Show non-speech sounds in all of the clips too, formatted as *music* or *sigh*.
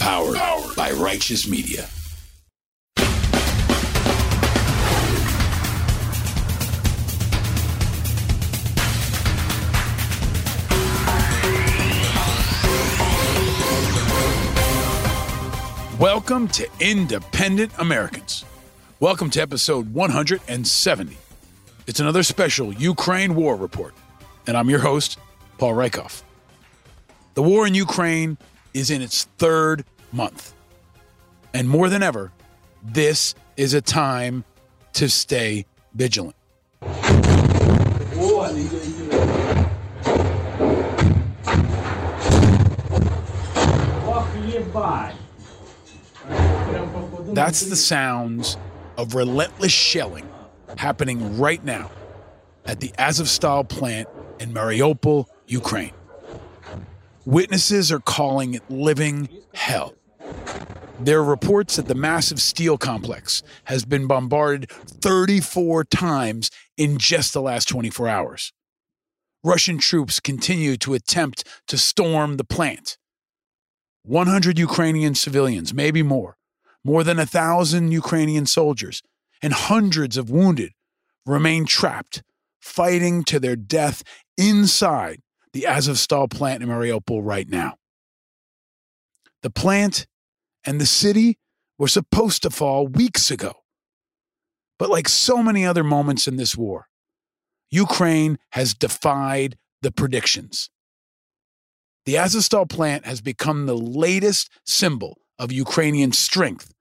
Powered, Powered by Righteous Media. Welcome to Independent Americans. Welcome to episode 170. It's another special Ukraine war report, and I'm your host, Paul Rieckhoff. The war in Ukraine is in its third month. And more than ever, this is a time to stay vigilant. That's the sounds of relentless shelling happening right now at the Azovstal plant in Mariupol, Ukraine. Witnesses are calling it living hell. There are reports that the massive steel complex has been bombarded 34 times in just the last 24 hours. Russian troops continue to attempt to storm the plant. 100 Ukrainian civilians, maybe more, more than a thousand Ukrainian soldiers, and hundreds of wounded remain trapped, fighting to their death inside the Azovstal plant in Mariupol right now. The plant and the city were supposed to fall weeks ago. But like so many other moments in this war, Ukraine has defied the predictions. The Azovstal plant has become the latest symbol of Ukrainian strength,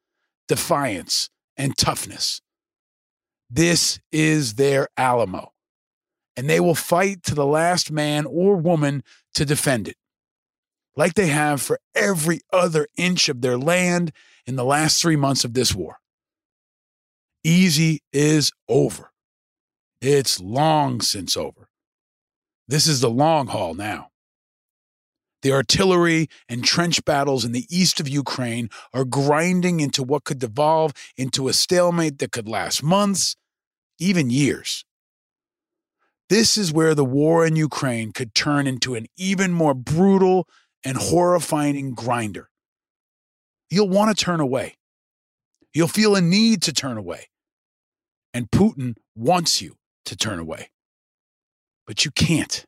defiance, and toughness. This is their Alamo, and they will fight to the last man or woman to defend it, like they have for every other inch of their land in the last three months of this war. Easy is over. It's long since over. This is the long haul now. The artillery and trench battles in the east of Ukraine are grinding into what could devolve into a stalemate that could last months, even years. This is where the war in Ukraine could turn into an even more brutal and horrifying grinder. You'll want to turn away. You'll feel a need to turn away. And Putin wants you to turn away. But you can't.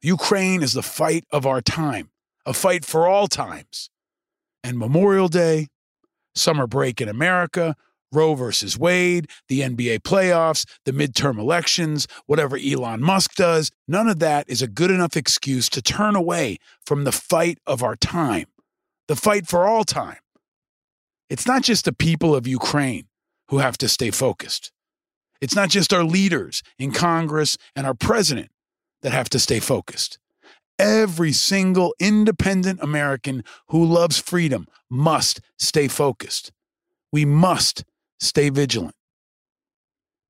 Ukraine is the fight of our time, a fight for all times. And Memorial Day, summer break in America, Roe versus Wade, the NBA playoffs, the midterm elections, whatever Elon Musk does, none of that is a good enough excuse to turn away from the fight of our time, the fight for all time. It's not just the people of Ukraine who have to stay focused. It's not just our leaders in Congress and our president that have to stay focused. Every single independent American who loves freedom must stay focused. We must stay vigilant.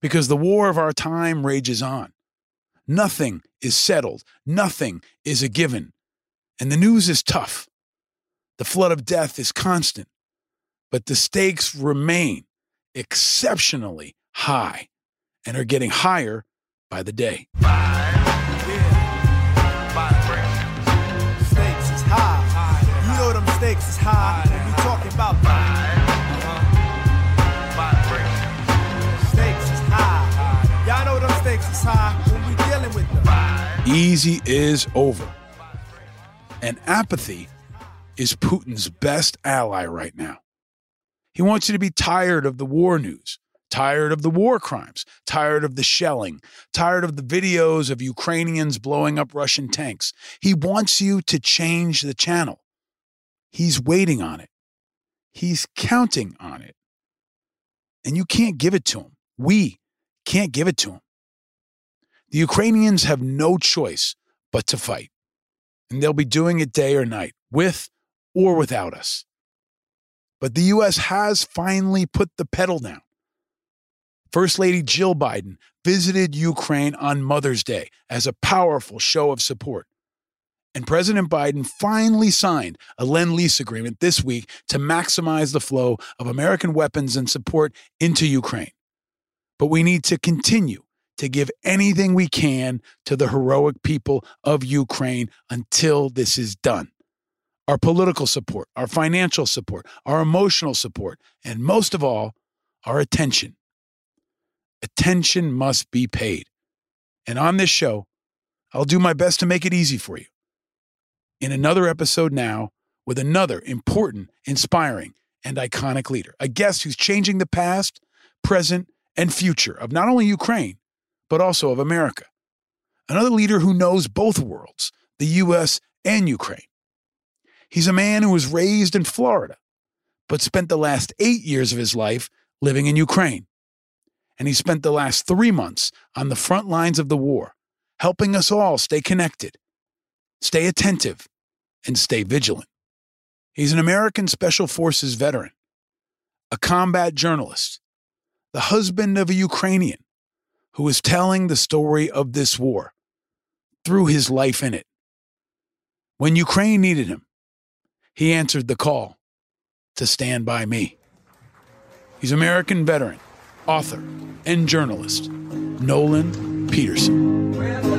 Because the war of our time rages on. Nothing is settled, nothing is a given. And the news is tough. The flood of death is constant, but the stakes remain exceptionally high and are getting higher by the day. stakes is high when we talking Easy is over. And apathy is Putin's best ally right now. He wants you to be tired of the war news, tired of the war crimes, tired of the shelling, tired of the videos of Ukrainians blowing up Russian tanks. He wants you to change the channel. He's waiting on it. He's counting on it. And you can't give it to him. We can't give it to him. The Ukrainians have no choice but to fight. And they'll be doing it day or night, with or without us. But the U.S. has finally put the pedal down. First Lady Jill Biden visited Ukraine on Mother's Day as a powerful show of support. And President Biden finally signed a Lend Lease agreement this week to maximize the flow of American weapons and support into Ukraine. But we need to continue to give anything we can to the heroic people of Ukraine until this is done, our political support, our financial support, our emotional support, and most of all, our attention. Attention must be paid. And on this show, I'll do my best to make it easy for you. In another episode now, with another important, inspiring, and iconic leader, a guest who's changing the past, present, and future of not only Ukraine, but also of America. Another leader who knows both worlds, the U.S. and Ukraine. He's a man who was raised in Florida, but spent the last eight years of his life living in Ukraine. And he spent the last three months on the front lines of the war, helping us all stay connected, stay attentive, and stay vigilant. He's an American Special Forces veteran, a combat journalist, the husband of a Ukrainian who is telling the story of this war through his life in it. When Ukraine needed him, he answered the call to stand by me. He's American veteran, author, and journalist, Nolan Peterson.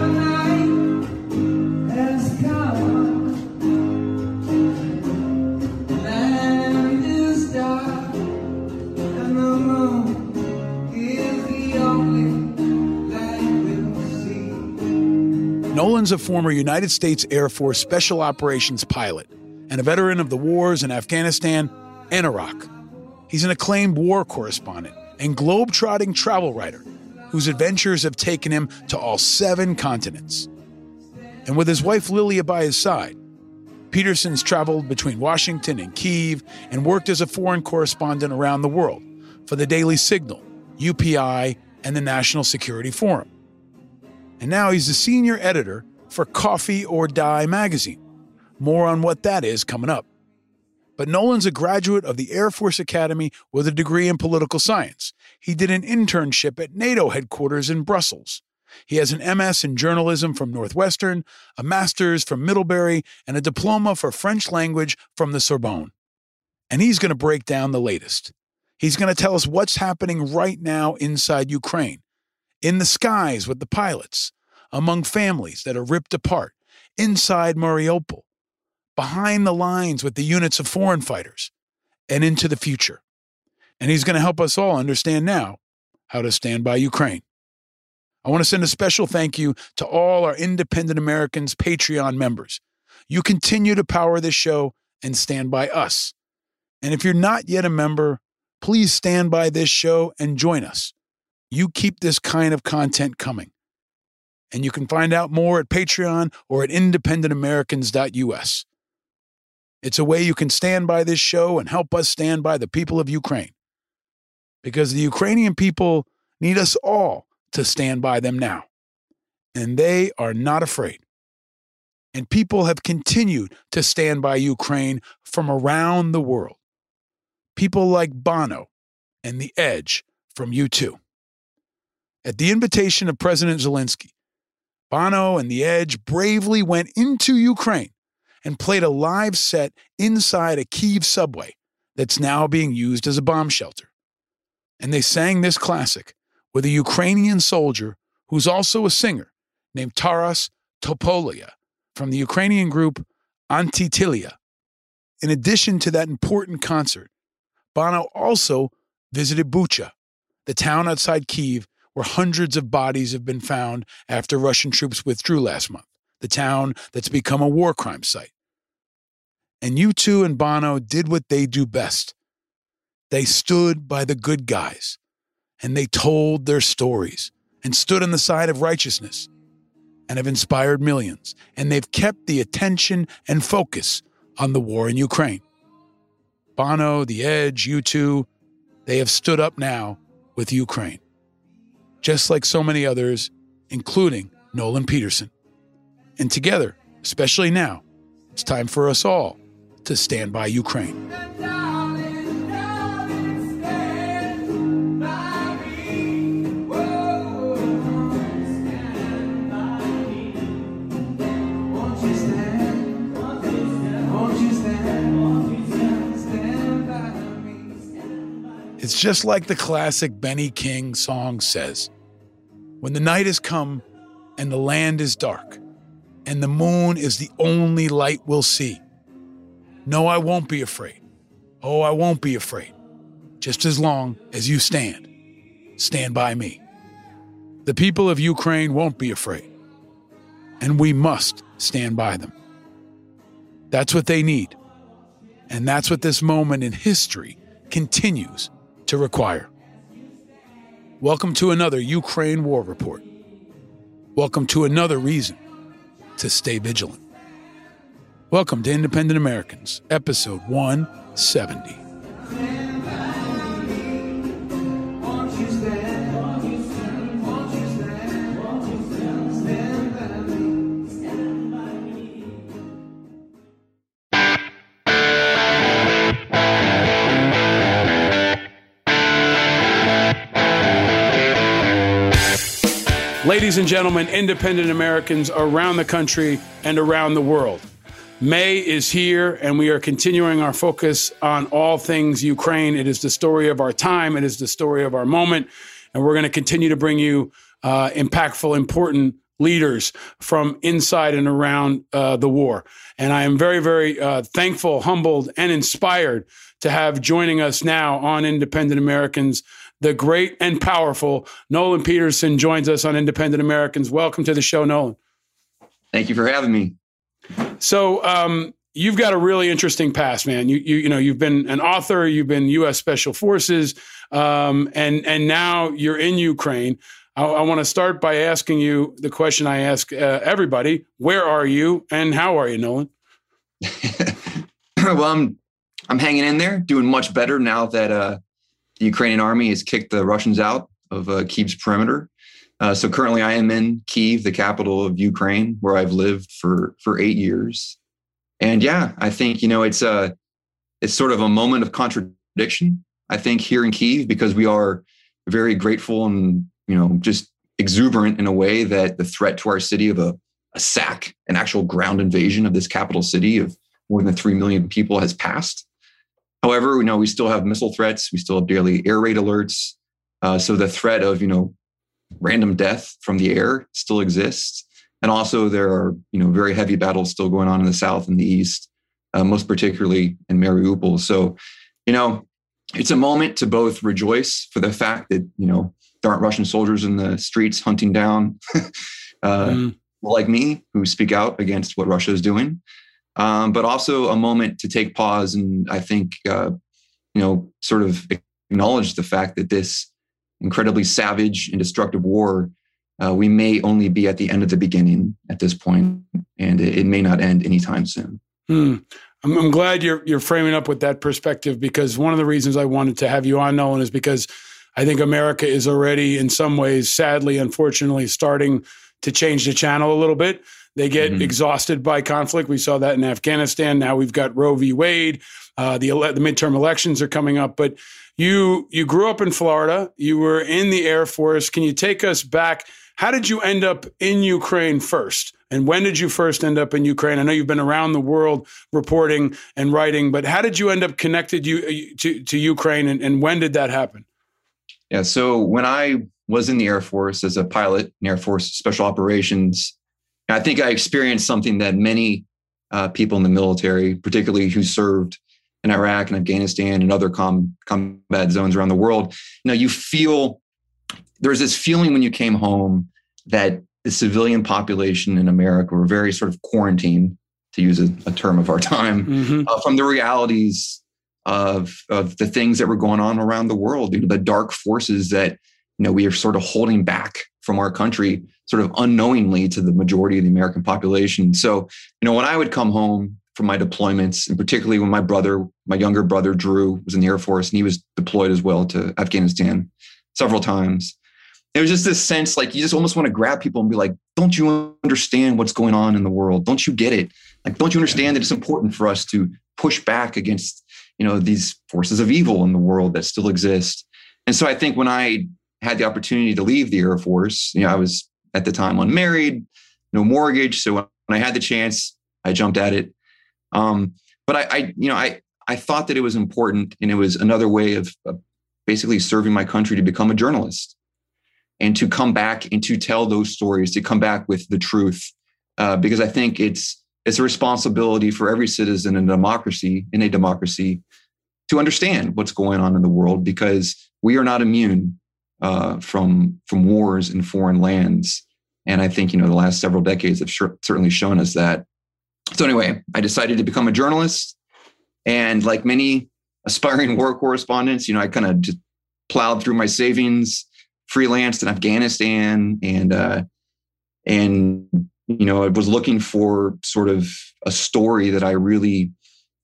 Nolan's a former United States Air Force Special Operations pilot and a veteran of the wars in Afghanistan and Iraq. He's an acclaimed war correspondent and globe-trotting travel writer whose adventures have taken him to all seven continents. And with his wife Lilia by his side, Peterson's traveled between Washington and Kiev and worked as a foreign correspondent around the world for the Daily Signal, UPI, and the National Security Forum and now he's the senior editor for Coffee or Die magazine. More on what that is coming up. But Nolan's a graduate of the Air Force Academy with a degree in political science. He did an internship at NATO headquarters in Brussels. He has an MS in journalism from Northwestern, a master's from Middlebury, and a diploma for French language from the Sorbonne. And he's going to break down the latest. He's going to tell us what's happening right now inside Ukraine in the skies with the pilots, among families that are ripped apart, inside Mariupol, behind the lines with the units of foreign fighters, and into the future. And he's going to help us all understand now how to stand by Ukraine. I want to send a special thank you to all our Independent Americans Patreon members. You continue to power this show and stand by us. And if you're not yet a member, please stand by this show and join us you keep this kind of content coming. And you can find out more at Patreon or at independentamericans.us. It's a way you can stand by this show and help us stand by the people of Ukraine. Because the Ukrainian people need us all to stand by them now. And they are not afraid. And people have continued to stand by Ukraine from around the world. People like Bono and The Edge from U2. At the invitation of President Zelensky, Bono and The Edge bravely went into Ukraine and played a live set inside a Kiev subway that's now being used as a bomb shelter. And they sang this classic with a Ukrainian soldier who's also a singer named Taras Topolia from the Ukrainian group Antytila. In addition to that important concert, Bono also visited Bucha, the town outside Kiev where hundreds of bodies have been found after Russian troops withdrew last month, the town that's become a war crime site. And U2 and Bono did what they do best. They stood by the good guys and they told their stories and stood on the side of righteousness and have inspired millions. And they've kept the attention and focus on the war in Ukraine. Bono, The Edge, U2, they have stood up now with Ukraine just like so many others, including Nolan Peterson. And together, especially now, it's time for us all to stand by Ukraine. It's just like the classic Benny King song says When the night has come and the land is dark, and the moon is the only light we'll see, No, I won't be afraid. Oh, I won't be afraid. Just as long as you stand. Stand by me. The people of Ukraine won't be afraid. And we must stand by them. That's what they need. And that's what this moment in history continues to require. Welcome to another Ukraine War Report. Welcome to another reason to stay vigilant. Welcome to Independent Americans, episode 170. Ladies and gentlemen, independent Americans around the country and around the world. May is here, and we are continuing our focus on all things Ukraine. It is the story of our time, it is the story of our moment, and we're going to continue to bring you uh, impactful, important leaders from inside and around uh, the war. And I am very, very uh, thankful, humbled, and inspired to have joining us now on Independent Americans the great and powerful Nolan Peterson joins us on Independent Americans. Welcome to the show, Nolan. Thank you for having me. So, um, you've got a really interesting past, man. You, you, you know, you've been an author, you've been U.S. Special Forces, um, and and now you're in Ukraine. I, I want to start by asking you the question I ask uh, everybody: Where are you, and how are you, Nolan? *laughs* well, I'm I'm hanging in there, doing much better now that uh, the Ukrainian army has kicked the Russians out of uh, Kiev's perimeter. Uh, so currently, I am in Kiev, the capital of Ukraine, where I've lived for for eight years. And yeah, I think you know it's a it's sort of a moment of contradiction. I think here in Kiev because we are very grateful and you know just exuberant in a way that the threat to our city of a, a sack, an actual ground invasion of this capital city of more than three million people has passed. However, you know we still have missile threats, we still have daily air raid alerts. Uh, so the threat of you know random death from the air still exists, and also there are you know very heavy battles still going on in the south and the east, uh, most particularly in Mariupol. So, you know, it's a moment to both rejoice for the fact that you know there aren't Russian soldiers in the streets hunting down. *laughs* uh, mm. Like me, who speak out against what Russia is doing, um, but also a moment to take pause and I think uh, you know sort of acknowledge the fact that this incredibly savage and destructive war uh, we may only be at the end of the beginning at this point, and it, it may not end anytime soon. Hmm. I'm, I'm, glad you're you're framing up with that perspective because one of the reasons I wanted to have you on, Nolan, is because I think America is already, in some ways, sadly, unfortunately, starting to change the channel a little bit. They get mm-hmm. exhausted by conflict. We saw that in Afghanistan. Now we've got Roe v. Wade. Uh, the ele- the midterm elections are coming up. But you you grew up in Florida. You were in the Air Force. Can you take us back? How did you end up in Ukraine first? And when did you first end up in Ukraine? I know you've been around the world reporting and writing, but how did you end up connected you, to, to Ukraine and, and when did that happen? Yeah, so when I was in the Air Force as a pilot in Air Force Special Operations, I think I experienced something that many uh, people in the military, particularly who served in Iraq and Afghanistan and other com- combat zones around the world, you know, you feel there's this feeling when you came home that the civilian population in America were very sort of quarantined, to use a, a term of our time, mm-hmm. uh, from the realities of of the things that were going on around the world, you know, the dark forces that you know we are sort of holding back from our country sort of unknowingly to the majority of the American population. So, you know, when I would come home from my deployments, and particularly when my brother, my younger brother Drew, was in the Air Force and he was deployed as well to Afghanistan several times. It was just this sense like you just almost want to grab people and be like, don't you understand what's going on in the world? Don't you get it? Like, don't you understand that it's important for us to push back against, you know, these forces of evil in the world that still exist? And so I think when I had the opportunity to leave the Air Force, you know, I was at the time unmarried, no mortgage. So when I had the chance, I jumped at it. Um, but I, I, you know, I, I thought that it was important and it was another way of, basically serving my country to become a journalist and to come back and to tell those stories, to come back with the truth. Uh, because I think it's it's a responsibility for every citizen in a democracy, in a democracy, to understand what's going on in the world because we are not immune uh, from from wars in foreign lands. And I think you know the last several decades have sh- certainly shown us that. So anyway, I decided to become a journalist, and like many aspiring *laughs* war correspondents, you know, I kind of just plowed through my savings, freelanced in Afghanistan, and uh, and you know, I was looking for sort of a story that I really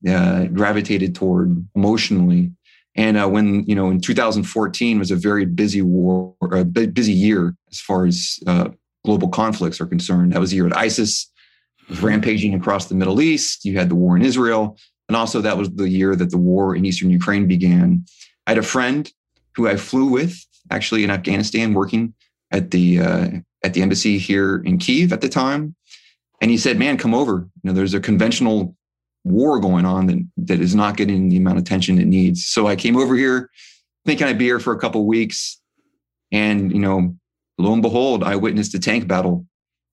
uh, gravitated toward emotionally. And uh, when you know, in 2014 was a very busy war, a busy year as far as uh, global conflicts are concerned. That was the year that ISIS was rampaging across the Middle East. You had the war in Israel, and also that was the year that the war in eastern Ukraine began. I had a friend who I flew with actually in Afghanistan, working at the uh, at the embassy here in Kiev at the time, and he said, "Man, come over. You know, there's a conventional war going on that, that is not getting the amount of attention it needs." So I came over here, thinking I'd be here for a couple weeks, and you know, lo and behold, I witnessed a tank battle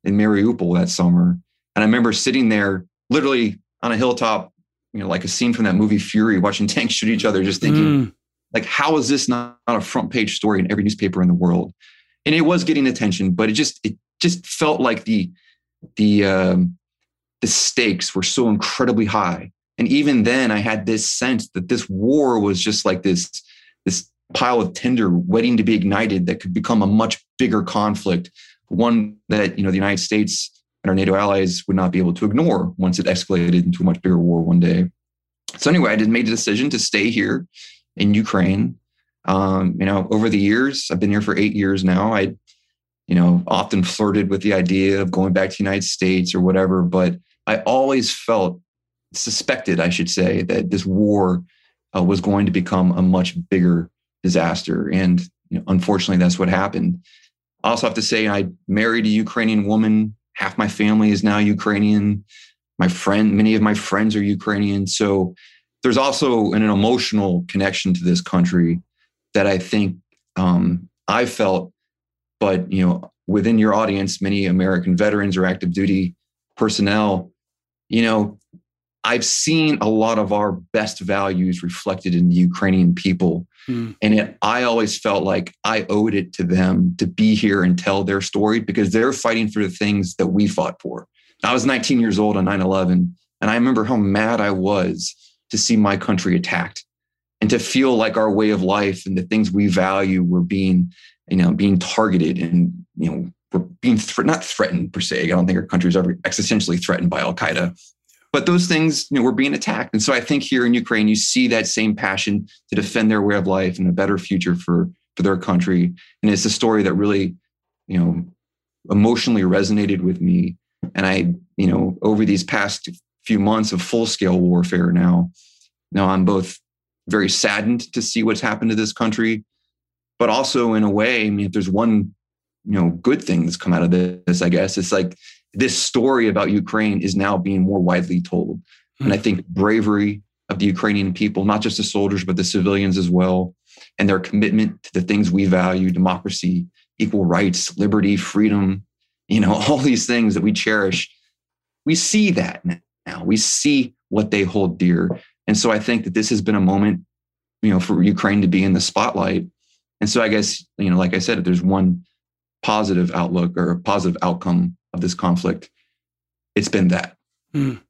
in Mariupol that summer, and I remember sitting there, literally on a hilltop, you know, like a scene from that movie Fury, watching *laughs* tanks shoot each other, just thinking. Mm. Like, how is this not a front page story in every newspaper in the world? and it was getting attention, but it just it just felt like the the um, the stakes were so incredibly high. And even then, I had this sense that this war was just like this this pile of tinder waiting to be ignited that could become a much bigger conflict, one that you know the United States and our NATO allies would not be able to ignore once it escalated into a much bigger war one day. So anyway, I did made the decision to stay here in Ukraine um, you know, over the years, I've been here for eight years now. I, you know, often flirted with the idea of going back to the United States or whatever, but I always felt suspected, I should say, that this war uh, was going to become a much bigger disaster. And you know, unfortunately, that's what happened. I also have to say, I married a Ukrainian woman. Half my family is now Ukrainian. My friend, many of my friends are Ukrainian. So there's also an, an emotional connection to this country that I think um, I felt, but you know, within your audience, many American veterans or active duty personnel, you know, I've seen a lot of our best values reflected in the Ukrainian people. Mm. And it, I always felt like I owed it to them to be here and tell their story because they're fighting for the things that we fought for. I was 19 years old on 9 11, and I remember how mad I was to see my country attacked and to feel like our way of life and the things we value were being, you know, being targeted and, you know, we're being th- not threatened per se. I don't think our country is ever existentially threatened by Al Qaeda, but those things, you know, were being attacked. And so I think here in Ukraine, you see that same passion to defend their way of life and a better future for for their country. And it's a story that really, you know, emotionally resonated with me. And I, you know, over these past few months of full scale warfare now, now I'm both very saddened to see what's happened to this country. But also, in a way, I mean, if there's one you know good things come out of this, I guess it's like this story about Ukraine is now being more widely told, and I hmm. think bravery of the Ukrainian people, not just the soldiers but the civilians as well, and their commitment to the things we value: democracy, equal rights, liberty, freedom. You know, *laughs* all these things that we cherish. We see that now. We see what they hold dear. And so I think that this has been a moment, you know, for Ukraine to be in the spotlight. And so I guess, you know, like I said, if there's one positive outlook or a positive outcome of this conflict, it's been that. Mm.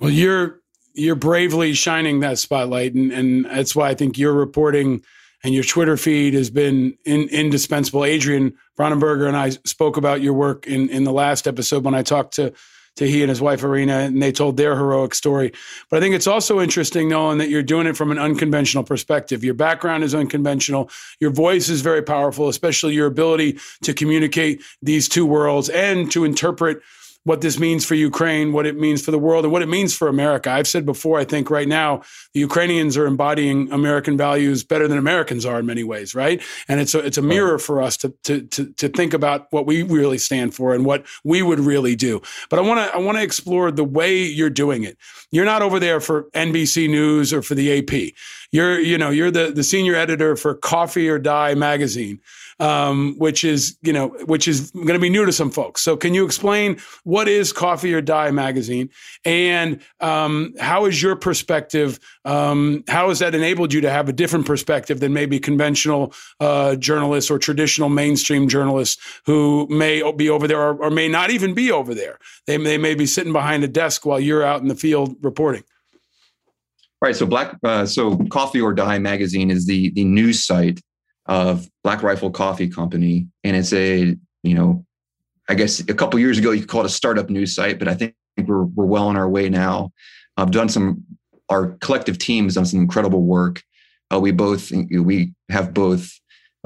Well, you're you're bravely shining that spotlight, and and that's why I think your reporting and your Twitter feed has been in, indispensable. Adrian Bonenberger and I spoke about your work in in the last episode when I talked to to he and his wife Irina, and they told their heroic story. But I think it's also interesting knowing that you're doing it from an unconventional perspective. Your background is unconventional. Your voice is very powerful, especially your ability to communicate these two worlds and to interpret what this means for Ukraine, what it means for the world, and what it means for America. I've said before, I think right now the Ukrainians are embodying American values better than Americans are in many ways, right? And it's a, it's a mirror for us to, to, to, to think about what we really stand for and what we would really do. But I want to I want to explore the way you're doing it. You're not over there for NBC News or for the AP. You're you know you're the the senior editor for Coffee or Die magazine um, which is you know which is going to be new to some folks. So can you explain what is Coffee or Die magazine and um, how is your perspective? Um, how has that enabled you to have a different perspective than maybe conventional uh, journalists or traditional mainstream journalists who may be over there or, or may not even be over there? They, they may be sitting behind a desk while you're out in the field reporting. Right. So Black, uh, so Coffee or Die magazine is the the news site of Black Rifle Coffee Company, and it's a you know, I guess a couple years ago you could call it a startup news site, but I think we're we're well on our way now. I've done some. Our collective team has done some incredible work. Uh, we both we have both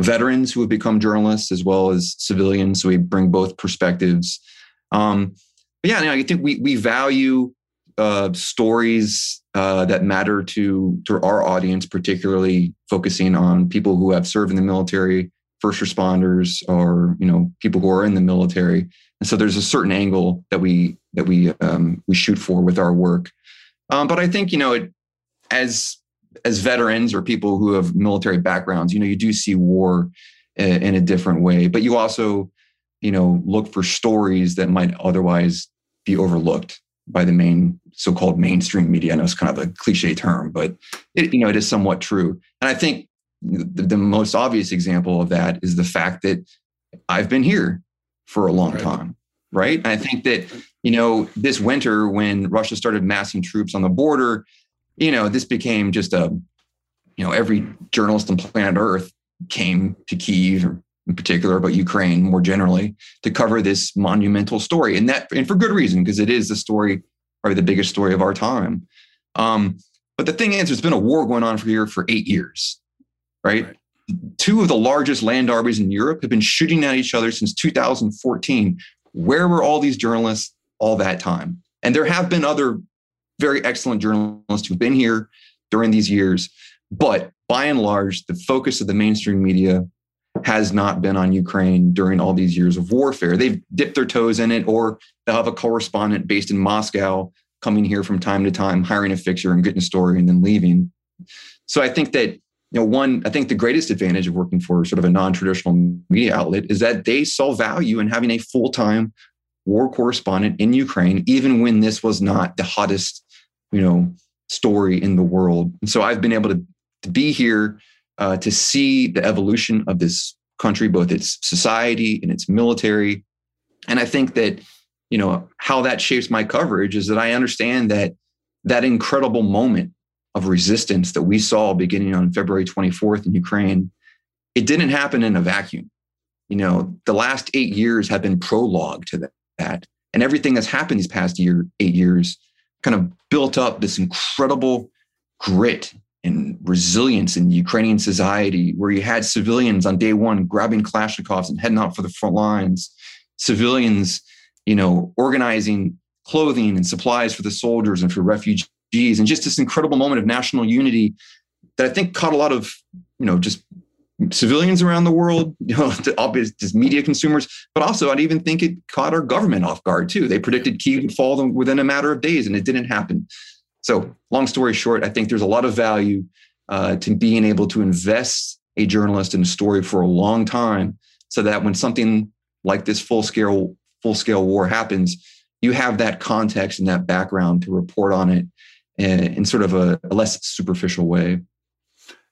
veterans who have become journalists as well as civilians, so we bring both perspectives. Um, but yeah, I think we we value uh, stories uh, that matter to to our audience, particularly focusing on people who have served in the military, first responders, or you know people who are in the military. And so there's a certain angle that we that we um, we shoot for with our work. Um, but I think you know it, as as veterans or people who have military backgrounds, you know you do see war in, in a different way, but you also you know look for stories that might otherwise be overlooked by the main so-called mainstream media. I know it's kind of a cliche term, but it, you know it is somewhat true. And I think the, the, most obvious example of that is the fact that I've been here for a long right. time, right? And I think that you know this winter when Russia started massing troops on the border, you know this became just a you know every journalist on planet Earth came to Kiev in particular, but Ukraine more generally, to cover this monumental story, and that and for good reason because it is the story, probably the biggest story of our time. Um, but the thing is, there's been a war going on for here for eight years, right? right? Two of the largest land armies in Europe have been shooting at each other since 2014. Where were all these journalists all that time? And there have been other very excellent journalists who've been here during these years, but by and large, the focus of the mainstream media has not been on Ukraine during all these years of warfare. They've dipped their toes in it, or they'll have a correspondent based in Moscow coming here from time to time, hiring a fixture and getting a story and then leaving. So I think that, you know, one, I think the greatest advantage of working for sort of a non-traditional media outlet is that they saw value in having a full-time war correspondent in Ukraine, even when this was not the hottest, you know, story in the world. And so I've been able to, to be here uh, to see the evolution of this country, both its society and its military. And I think that, you know, how that shapes my coverage is that I understand that that incredible moment of resistance that we saw beginning on February 24th in Ukraine, it didn't happen in a vacuum. You know, the last eight years have been prologue to that. And everything that's happened these past year, eight years, kind of built up this incredible grit and resilience in Ukrainian society, where you had civilians on day one grabbing Kalashnikovs and heading out for the front lines, civilians, you know, organizing clothing and supplies for the soldiers and for refugees, and just this incredible moment of national unity that I think caught a lot of, you know, just civilians around the world, *laughs* you know, obvious just media consumers, but also I'd even think it caught our government off guard too. They predicted Kiev would fall within a matter of days, and it didn't happen. So, long story short, I think there's a lot of value uh, to being able to invest a journalist in a story for a long time, so that when something like this full scale full scale war happens, you have that context and that background to report on it in, in sort of a, a, less superficial way.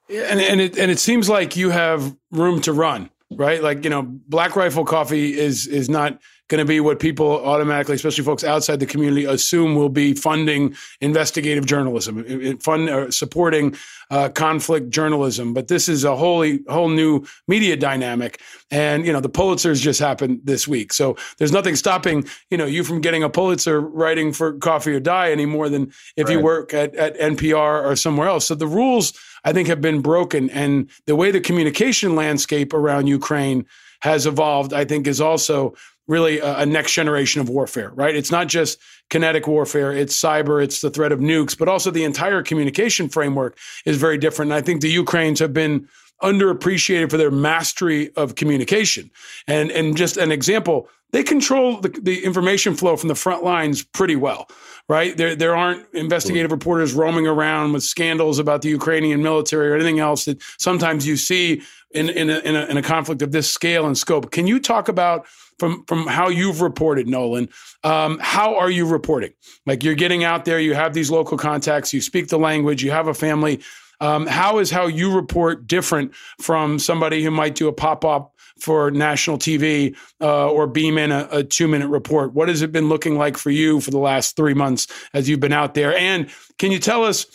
And and it and it seems like you have room to run, right? Like you know, Black Rifle Coffee is is not going to be what people automatically, especially folks outside the community, assume will be funding investigative journalism, uh, uh, fund or supporting uh, conflict journalism. But this is a wholly whole new media dynamic, and you know the Pulitzers just happened this week, so there's nothing stopping you know you from getting a Pulitzer writing for Coffee or Die any more than if right. you work at, at NPR or somewhere else. So the rules I think have been broken, and the way the communication landscape around Ukraine has evolved, I think, is also really a, a, next generation of warfare, right? It's not just kinetic warfare, it's cyber, it's the threat of nukes, but also the entire communication framework is very different. And I think the Ukrainians have been underappreciated for their mastery of communication. And and just an example, they control the, the information flow from the front lines pretty well, right? There there aren't investigative reporters roaming around with scandals about the Ukrainian military or anything else that sometimes you see in in a, in a, in a conflict of this scale and scope. Can you talk about from from how you've reported, Nolan? Um, how are you reporting? Like you're getting out there, you have these local contacts, you speak the language, you have a family. Um, how is how you report different from somebody who might do a pop up for national TV uh, or beam in a, a two minute report? What has it been looking like for you for the last three months as you've been out there? And can you tell us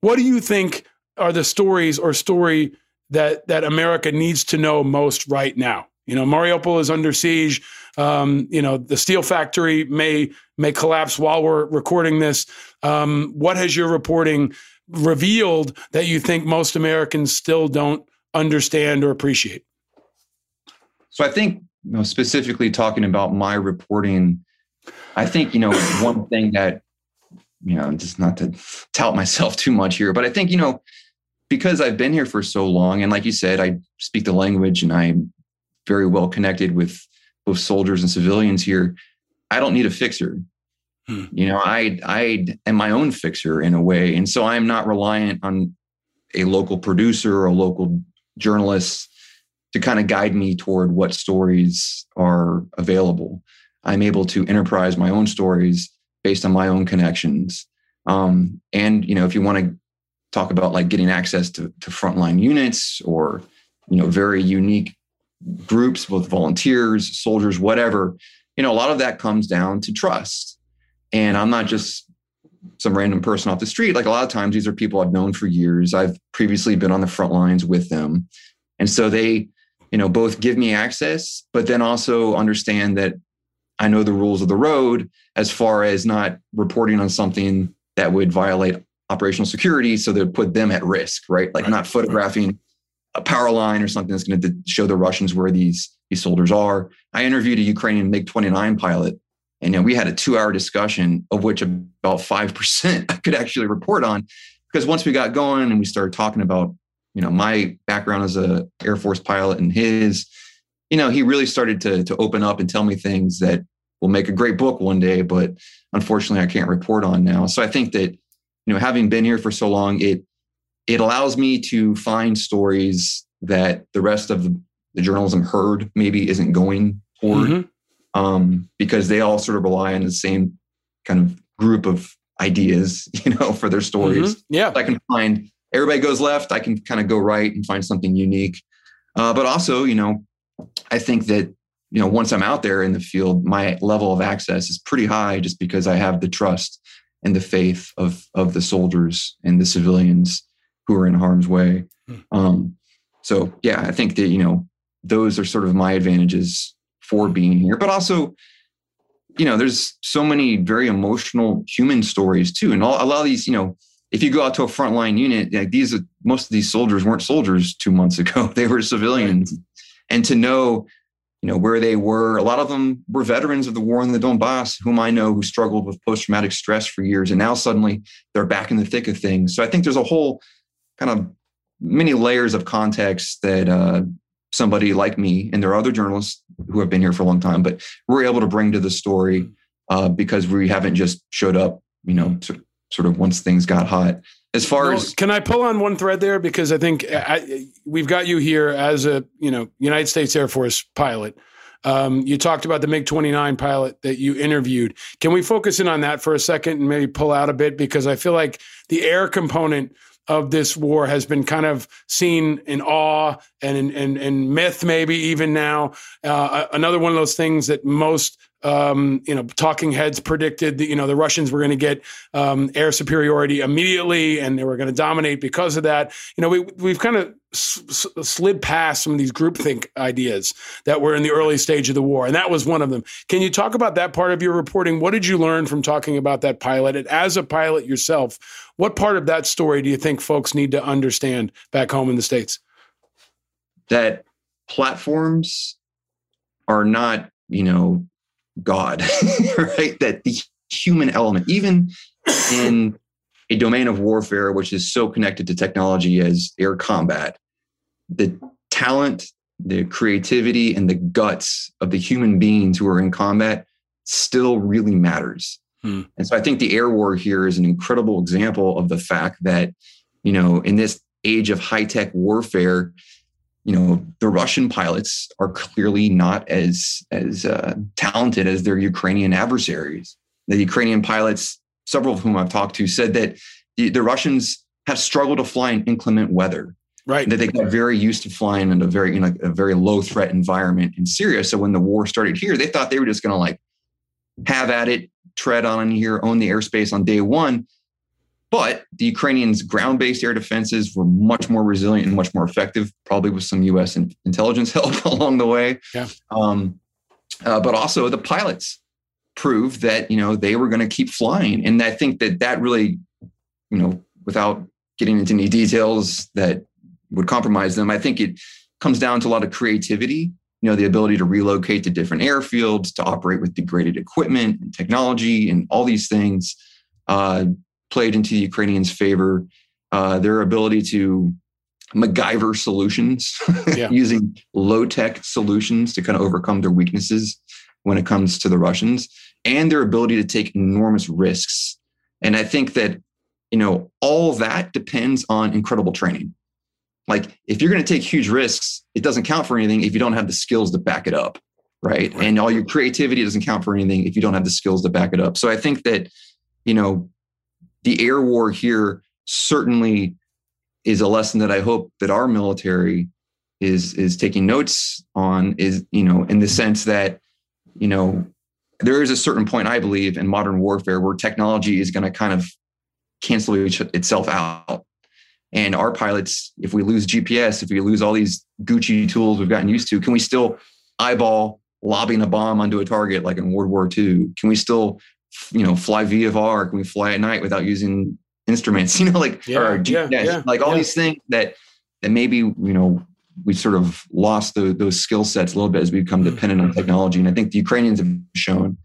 what do you think are the stories or story that that America needs to know most right now? You know, Mariupol is under siege. Um, you know, the steel factory may may collapse while we're recording this. Um, what has your reporting revealed that you think most Americans still don't understand or appreciate? So I think, you know, specifically talking about my reporting, I think, you know, one thing that, you know, just not to tout myself too much here, but I think, you know, because I've been here for so long, and like you said, I speak the language and I'm very well connected with both soldiers and civilians here. I don't need a fixer. Hmm. You know, I I am my own fixer in a way, and so I'm not reliant on a local producer or a local journalist to kind of guide me toward what stories are available. I'm able to enterprise my own stories based on my own connections. Um, and you know, if you want to talk about like getting access to, to frontline units or you know very unique groups, both volunteers, soldiers, whatever, you know, a lot of that comes down to trust. And I'm not just some random person off the street. Like a lot of times, these are people I've known for years. I've previously been on the front lines with them. And so they, you know, both give me access, but then also understand that I know the rules of the road as far as not reporting on something that would violate operational security. So they put them at risk, right? Like right. not photographing a power line or something that's going to show the Russians where these these soldiers are. I interviewed a Ukrainian MiG 29 pilot, and you know, we had a two hour discussion of which about five percent *laughs* I could actually report on, because once we got going and we started talking about you know my background as a Air Force pilot and his, you know, he really started to to open up and tell me things that will make a great book one day, but unfortunately I can't report on now. So I think that you know having been here for so long, it it allows me to find stories that the rest of the, the journalism herd maybe isn't going toward mm-hmm. Um, because they all sort of rely on the same kind of group of ideas, *laughs* you know, for their stories. Mm-hmm. Yeah. I can find everybody goes left, I can kind of go right and find something unique. Uh, but also, you know, I think that, you know, once I'm out there in the field, my level of access is pretty high just because I have the trust and the faith of of the soldiers and the civilians who are in harm's way. Hmm. Um, so yeah, I think that you know those are sort of my advantages for being here, but also you know there's so many very emotional human stories too, and all, a lot of these you know if you go out to a frontline unit, like these most of these soldiers weren't soldiers two months ago; *laughs* they were civilians, and to know you know where they were a lot of them were veterans of the war in the donbass whom i know who struggled with post-traumatic stress for years and now suddenly they're back in the thick of things. So i think there's a whole kind of many layers of context that uh, somebody like me and there are other journalists who have been here for a long time, but we're able to bring to the story uh, because we haven't just showed up, you know, to, sort of once things got hot. As far well, as can I pull on one thread there because I think I, we've got you here as a you know United States Air Force pilot. Um, you talked about the MiG 29 pilot that you interviewed. Can we focus in on that for a second and maybe pull out a bit? Because I feel like the air component of this war has been kind of seen in awe and in, in, in myth, maybe even now. Uh, another one of those things that most um, you know, talking heads predicted that you know the Russians were going to get um, air superiority immediately, and they were going to dominate because of that. You know, we we've kind of s- slid past some of these groupthink ideas that were in the early stage of the war, and that was one of them. Can you talk about that part of your reporting? What did you learn from talking about that pilot? And as a pilot yourself, what part of that story do you think folks need to understand back home in the states? That platforms are not, you know, God, *laughs* right? That the human element, even in a domain of warfare which is so connected to technology as air combat, the talent, the creativity, and the guts of the human beings who are in combat still really matters. Hmm. And so I think the air war here is an incredible example of the fact that, you know, in this age of high tech warfare, you know, the Russian pilots are clearly not as as uh, talented as their Ukrainian adversaries. The Ukrainian pilots, several of whom I've talked to, said that the, the Russians have struggled to fly in inclement weather. Right. That they got very used to flying in a very, you know, a very low threat environment in Syria. So when the war started here, they thought they were just going to like have at it, tread on here, own the airspace on day one. But the Ukrainians' ground based air defenses were much more resilient and much more effective, probably with some US intelligence *laughs* help along the way. Yeah. Um, uh, but also the pilots proved that, you know, they were going to keep flying. And I think that that really, you know, without getting into any details that would compromise them, I think it comes down to a lot of creativity you know the ability to relocate to different airfields to operate with degraded equipment and technology and all these things uh, played into the ukrainians favor uh, their ability to MacGyver solutions *laughs* yeah. using low tech solutions to kind of overcome their weaknesses when it comes to the Russians and their ability to take enormous risks. And I think that, you know, all that depends on incredible training. Like if you're going to take huge risks, it doesn't count for anything if you don't have the skills to back it up. Right? right. And all your creativity doesn't count for anything if you don't have the skills to back it up. So I think that, you know, the air war here certainly is a lesson that I hope that our military is is taking notes on is you know in the sense that you know there is a certain point I believe in modern warfare where technology is going to kind of cancel each, itself out. And our pilots if we lose GPS if we lose all these Gucci tools we've gotten used to can we still eyeball lobbing a bomb onto a target like in World War II can we still you know fly VFR can we fly at night without using instruments, *laughs* you know, like yeah, or yeah, yeah, like all these things that that maybe you know we sort of lost the, those skill sets a little bit as we become dependent on technology. And I think the Ukrainians have shown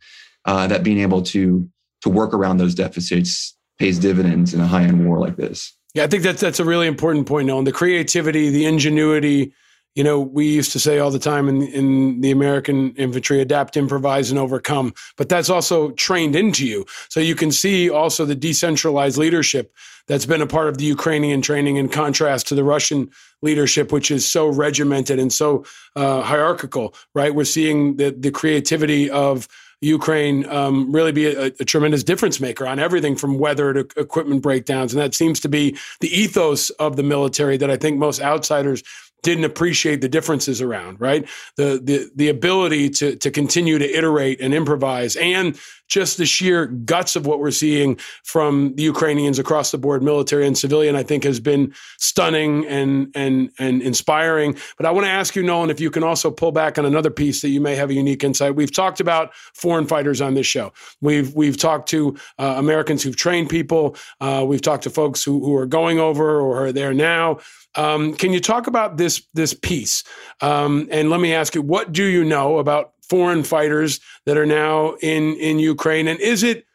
uh, that being able to to work around those deficits pays dividends in a high end war like this. Yeah, I think that's that's a really important point, Nolan. The creativity, the ingenuity, you know, we used to say all the time in, in the American infantry adapt, improvise, and overcome. But that's also trained into you. So you can see also the decentralized leadership that's been a part of the Ukrainian training in contrast to the Russian leadership, which is so regimented and so uh, hierarchical, right? We're seeing the, the creativity of Ukraine um, really be a, a, tremendous difference maker on everything from weather to equipment breakdowns. And that seems to be the ethos of the military that I think most outsiders didn't appreciate the differences around, right? The the the ability to to continue to iterate and improvise and just the sheer guts of what we're seeing from the Ukrainians across the board, military and civilian, I think has been stunning and and and inspiring. But I want to ask you, Nolan, if you can also pull back on another piece that you may have a unique insight. We've talked about foreign fighters on this show. We've we've talked to uh, Americans who've trained people. Uh, we've talked to folks who who are going over or are there now. Um, can you talk about this this piece? Um, and let me ask you, what do you know about foreign fighters that are now in in Ukraine? And is it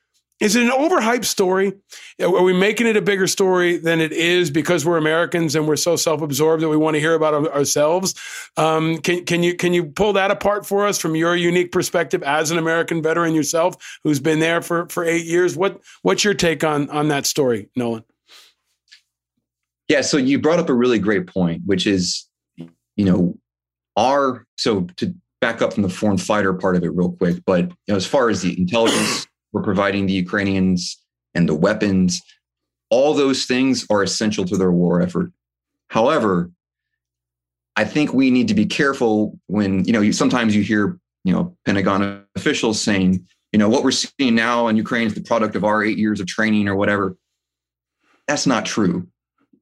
is it an overhyped story? Are we making it a bigger story than it is because we're Americans and we're so self-absorbed that we want to hear about ourselves? Um, can can you can you pull that apart for us from your unique perspective as an American veteran yourself, who's been there for for eight years? What what's your take on on that story, Nolan? Yeah, so you brought up a really great point, which is, you know, our so to back up from the foreign fighter part of it real quick, but you know, as far as the intelligence *coughs* we're providing the Ukrainians and the weapons, all those things are essential to their war effort. However, I think we need to be careful when, you know, you, sometimes you hear, you know, Pentagon officials saying, you know, what we're seeing now in Ukraine is the product of our eight years of training or whatever. That's not true.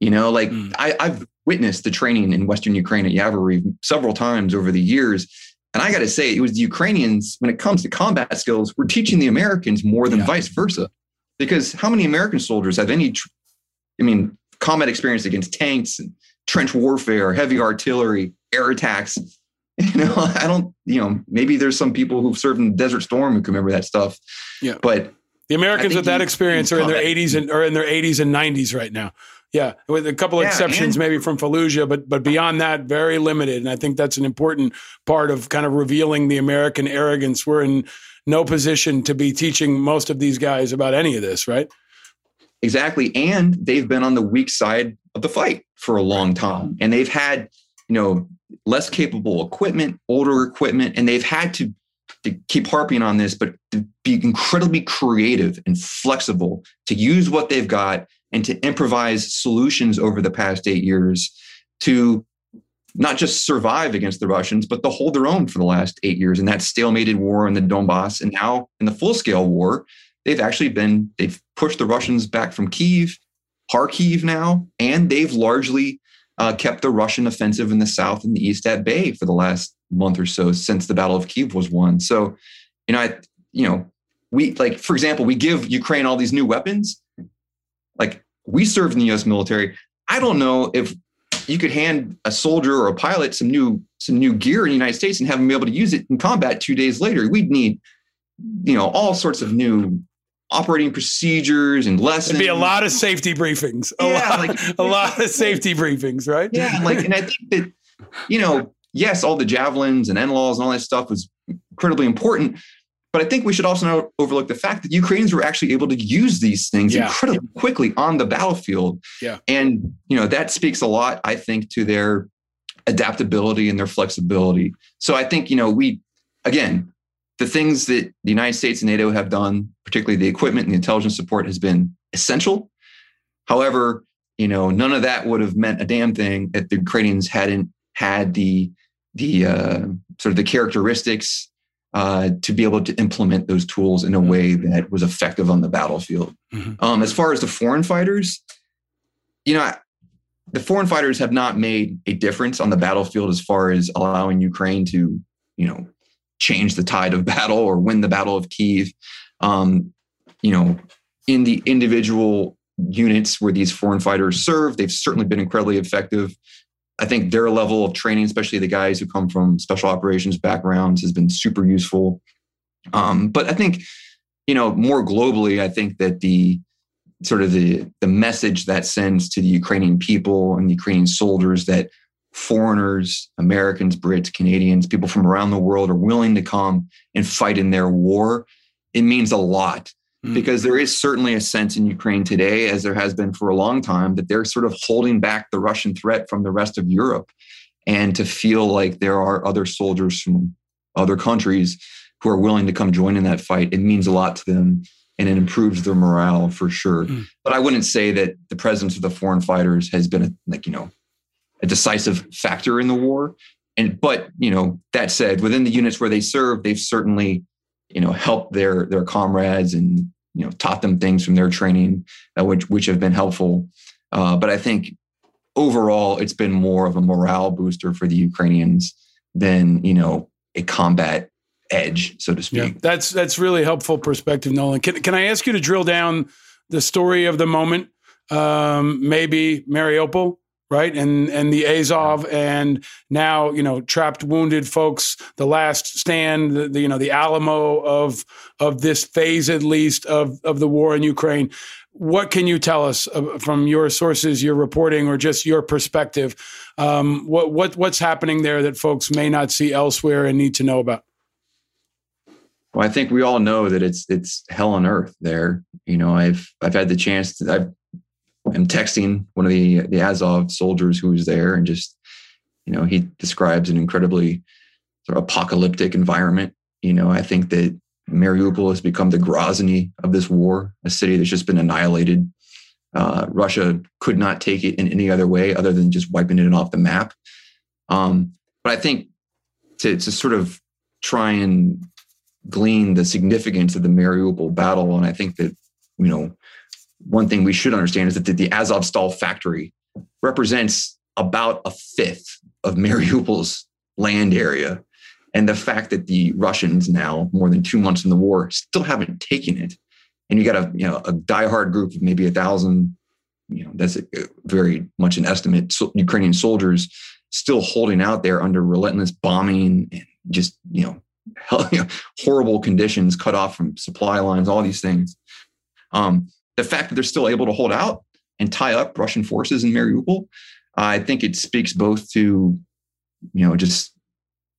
You know, like mm. I, I've witnessed the training in Western Ukraine at Yavoriv several times over the years. And I got to say, it was the Ukrainians, when it comes to combat skills, we're teaching the Americans more than yeah. vice versa. Because how many American soldiers have any, I mean, combat experience against tanks and trench warfare, heavy artillery, air attacks? *laughs* You know, I don't, you know, maybe there's some people who've served in Desert Storm who can remember that stuff. Yeah. But the Americans with that experience are in their 80s and are in their 80s and 90s right now. Yeah, with a couple yeah, exceptions, and- maybe from Fallujah, but but beyond that, very limited. And I think that's an important part of kind of revealing the American arrogance. We're in no position to be teaching most of these guys about any of this, right? Exactly, and they've been on the weak side of the fight for a long time, and they've had you know less capable equipment, older equipment, and they've had to to keep harping on this, but to be incredibly creative and flexible to use what they've got and to improvise solutions over the past eight years to not just survive against the Russians, but to hold their own for the last eight years in that stalemated war in the Donbass. And now in the full scale war, they've actually been, they've pushed the Russians back from Kiev, Kharkiv now, and they've largely uh, kept the Russian offensive in the south and the east at bay for the last month or so since the Battle of Kiev was won. So, you know, I, you know, we like, for example, we give Ukraine all these new weapons. Like we served in the U.S. military. I don't know if you could hand a soldier or a pilot some new some new gear in the United States and have them be able to use it in combat two days later. We'd need, you know, all sorts of new operating procedures and lessons. It'd be a lot of safety briefings. A yeah, lot, like, *laughs* a lot of *laughs* safety briefings, right? Yeah, like, and I think that, you know, yes, all the javelins and NLAWs and all that stuff was incredibly important. But I think we should also not overlook the fact that Ukrainians were actually able to use these things yeah. incredibly quickly on the battlefield. Yeah. And, you know, that speaks a lot, I think, to their adaptability and their flexibility. So I think, you know, we, again, the things that the United States and NATO have done, particularly the equipment and the intelligence support, has been essential. However, you know, none of that would have meant a damn thing if the Ukrainians hadn't had the the uh, sort of the characteristics uh, to be able to implement those tools in a mm-hmm. way that was effective on the battlefield. Mm-hmm. Um, as far as the foreign fighters, you know, the foreign fighters have not made a difference on the battlefield as far as allowing Ukraine to, you know, change the tide of *laughs* battle or win the Battle of Kiev. Um, you know, in the individual units where these foreign fighters serve, they've certainly been incredibly effective. I think their level of training, especially the guys who come from special operations backgrounds, has been super useful. Um, but I think, you know, more globally, I think that the sort of the the message that sends to the Ukrainian people and the Ukrainian soldiers that foreigners, Americans, Brits, Canadians, people from around the world are willing to come and fight in their war, it means a lot mm. because there is certainly a sense in Ukraine today, as there has been for a long time, that they're sort of holding back the Russian threat from the rest of Europe. And to feel like there are other soldiers from other countries who are willing to come join in that fight, it means a lot to them and it improves their morale for sure. Mm. But I wouldn't say that the presence of the foreign fighters has been a, like, you know, a decisive factor in the war. And but you know that said, within the units where they serve, they've certainly you know helped their their comrades and you know taught them things from their training, uh, which which have been helpful. Uh, but I think overall, it's been more of a morale booster for the Ukrainians than you know a combat edge, so to speak. Yeah, that's that's really helpful perspective, Nolan. Can can I ask you to drill down the story of the moment? Um, maybe Mariupol right? And and the Azov, and now you know trapped, wounded folks. The last stand, the, the, you know the Alamo of of this phase at least of of the war in Ukraine. What can you tell us from your sources, your reporting, or just your perspective? Um, what what what's happening there that folks may not see elsewhere and need to know about? Well, I think we all know that it's it's hell on earth there. You know, I've I've had the chance to I've am texting one of the the Azov soldiers who was there, and just you know he describes an incredibly sort of apocalyptic environment. You know, I think that Mariupol has become the Grozny of this war, a city that's just been annihilated. Uh, Russia could not take it in any other way other than just wiping it off the map. Um, but I think to, to sort of try and glean the significance of the Mariupol battle, and I think that you know one thing we should understand is that the, the Azovstal factory represents about a fifth of Mariupol's land area. And the fact that the Russians now, more than two months in the war, still haven't taken it. And you got a, you know, a diehard group of maybe a thousand, you know, that's a, very much an estimate, so Ukrainian soldiers still holding out there under relentless bombing and just, you know, hell, you know, horrible conditions, cut off from supply lines, all these things. Um, the fact that they're still able to hold out, and tie up Russian forces in Mariupol. I think it speaks both to, you know, just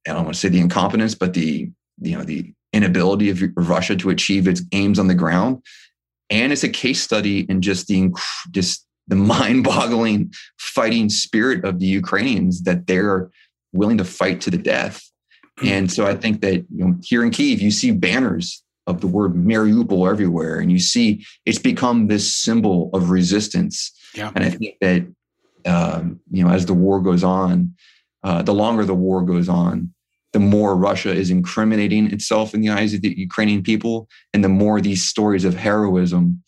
I don't want to say the incompetence, but the you know the inability of Russia to achieve its aims on the ground, and it's a case study in just the just the *laughs* mind-boggling fighting spirit of the Ukrainians that they're willing to fight to the death. And so I think that you know here in Kiev, you see banners of the word Mariupol everywhere, and you see it's become this symbol of resistance. Yeah. And I think that um, you know as the war goes on, uh, the longer the war goes on, the more Russia is incriminating itself in the eyes of the Ukrainian people, and the more these stories of heroism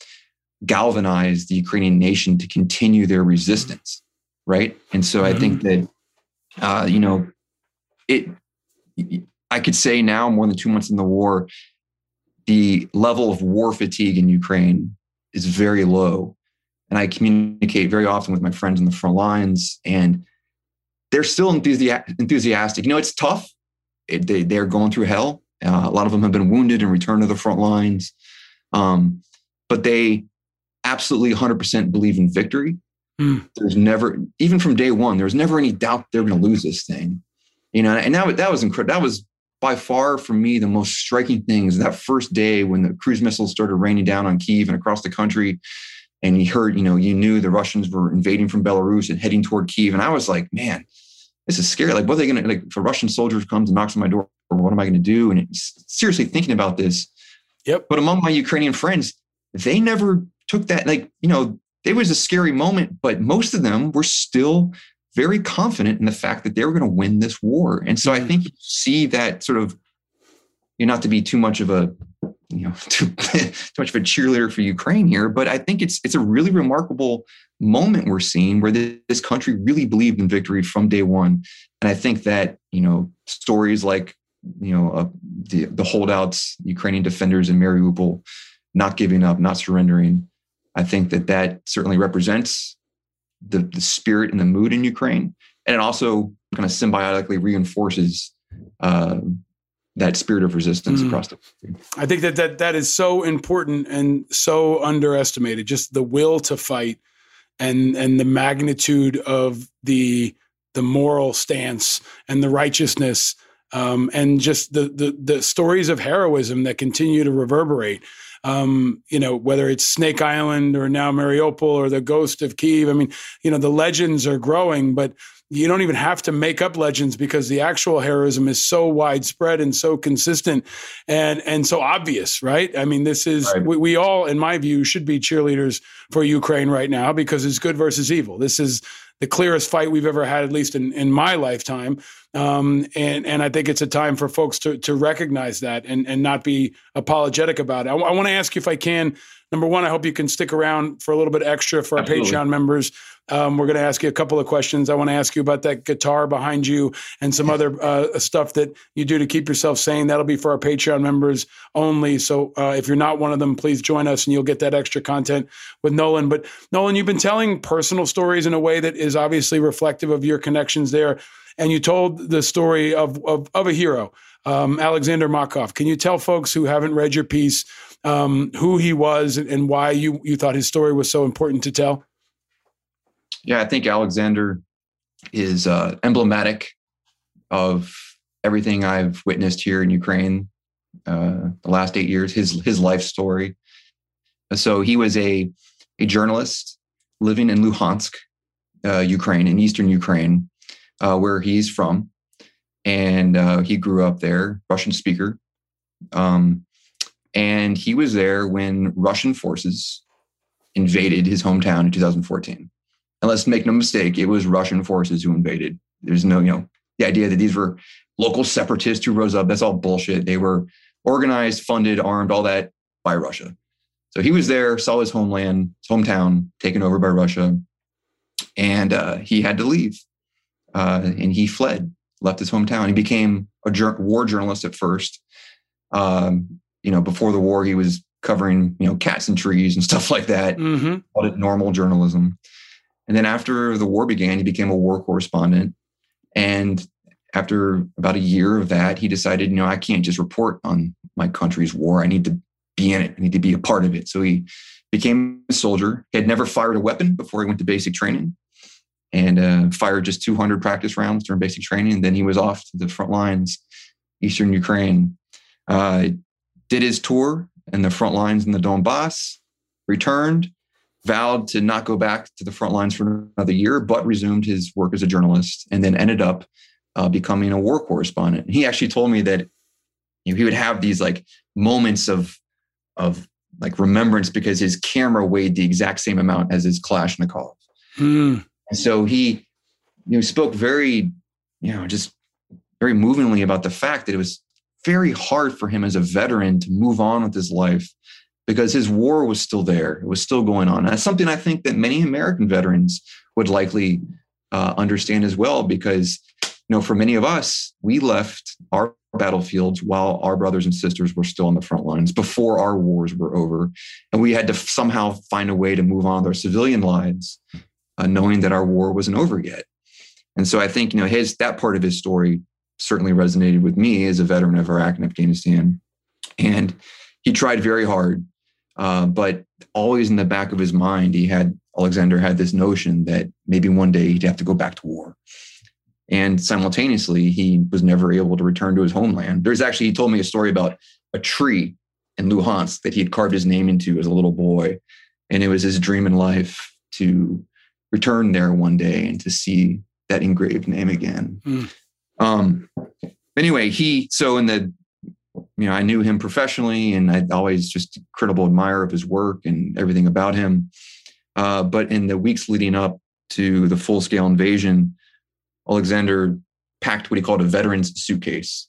galvanize the Ukrainian nation to continue their resistance, right? And so I think mm-hmm. that uh, you know it. I could say now, more than two months in the war, the level of war fatigue in Ukraine is very low, and I communicate very often with my friends on the front lines, and they're still enthusiastic. You know, it's tough it, they, they're going through hell. Uh, a lot of them have been wounded and returned to the front lines. Um, but they absolutely 100% believe in victory. Mm. There's never, even from day one, there was never any doubt they're going to lose this thing. You know, and that, that was incredible. That was by far for me the most striking things that first day when the cruise missiles started raining down on Kiev and across the country. And you heard, you know, you knew the Russians were invading from Belarus and heading toward Kiev. And I was like, man, this is scary. Like, what are they going to, like, if a Russian soldier comes and knocks on my door, what am I going to do? And seriously thinking about this. Yep. But among my Ukrainian friends, they never took that, like, you know, it was a scary moment, but most of them were still very confident in the fact that they were going to win this war. And so I mm-hmm. think you see that sort of, you know, not to be too much of a, you know, *laughs* too, too much of a cheerleader for Ukraine here, but I think it's it's a really remarkable moment we're seeing where this country really believed in victory from day one. And I think that, you know, stories like, you know, uh, the, the holdouts, Ukrainian defenders in Mariupol, not giving up, not surrendering, I think that that certainly represents the, the spirit and the mood in Ukraine. And it also kind of symbiotically reinforces uh, that spirit of resistance mm. across the country. I think that, that that is so important and so underestimated. Just the will to fight and and the magnitude of the the moral stance and the righteousness um, and just the, the the stories of heroism that continue to reverberate. Um, you know, whether it's Snake Island or now Mariupol or the ghost of Kiev. I mean, you know, the legends are growing, but you don't even have to make up legends because the actual heroism is so widespread and so consistent and and so obvious right i mean this is right. we, we, all in my view should be cheerleaders for ukraine right now because it's good versus evil this is the clearest fight we've ever had at least in, in my lifetime um, and and i think it's a time for folks to to recognize that and and not be apologetic about it i, I want to ask you if i can number one i hope you can stick around for a little bit extra for our Absolutely. patreon members um, we're going to ask you a couple of questions. I want to ask you about that guitar behind you and some *laughs* other uh, stuff that you do to keep yourself sane. That'll be for our Patreon members only. So uh, if you're not one of them, please join us and you'll get that extra content with Nolan. But Nolan, you've been telling personal stories in a way that is obviously reflective of your connections there. And you told the story of, of, of a hero, um, Alexander Makhov. Can you tell folks who haven't read your piece um, who he was and why you, you thought his story was so important to tell? Yeah, I think Alexander is uh, emblematic of everything I've witnessed here in Ukraine uh, the last eight years. His his life story. So he was a a journalist living in Luhansk, uh, Ukraine, in eastern Ukraine, uh, where he's from, and uh, he grew up there. Russian speaker, um, and he was there when Russian forces invaded his hometown in 2014. And let's make no mistake, it was Russian forces who invaded. There's no, you know, the idea that these were local separatists who rose up, that's all bullshit. They were organized, funded, armed, all that by Russia. So he was there, saw his homeland, his hometown taken over by Russia, and uh, he had to leave. Uh, and he fled, left his hometown. He became a jur- war journalist at first. Um, you know, before the war, he was covering, you know, cats and trees and *laughs* stuff like that. Mm-hmm. Called it normal journalism. And then after the war began, he became a war correspondent. And after about a year of that, he decided, you know, I can't just report on my country's war. I need to be in it. I need to be a part of it. So he became a soldier. He had never fired a weapon before he went to basic training and uh, fired just 200 practice rounds during basic training. And then he was off to the front lines, Eastern Ukraine. Uh, did his tour in the front lines in the Donbass, returned, vowed to not go back to the front lines for another year, but resumed his work as a journalist and then ended up uh, becoming a war correspondent. He actually told me that you know, he would have these like moments of of like remembrance because his camera weighed the exact same amount as his Kalashnikov. Mm. And so he, you know, spoke very, you know, just very movingly about the fact that it was very hard for him as a veteran to move on with his life because his war was still there. It was still going on. And that's something I think that many American veterans would likely uh, understand as well, because you know, for many of us, we left our battlefields while our brothers and sisters were still on the front lines before our wars were over, and we had to somehow find a way to move on with our civilian lives, uh, knowing that our war wasn't over yet. And so I think you know his that part of his story certainly resonated with me as a veteran of Iraq and Afghanistan, and he tried very hard, uh, but always in the back of his mind, he had Alexander had this notion that maybe one day he'd have to go back to war. And simultaneously, he was never able to return to his homeland. There's actually, he told me a story about a tree in Luhansk that he had carved his name into as a little boy. And it was his dream in life to return there one day and to see that engraved name again. Mm. Um, anyway, he, so in the, you know, I knew him professionally and I'd always just incredible admirer of his work and everything about him. Uh, but in the weeks leading up to the full scale invasion, Alexander packed what he called a veteran's suitcase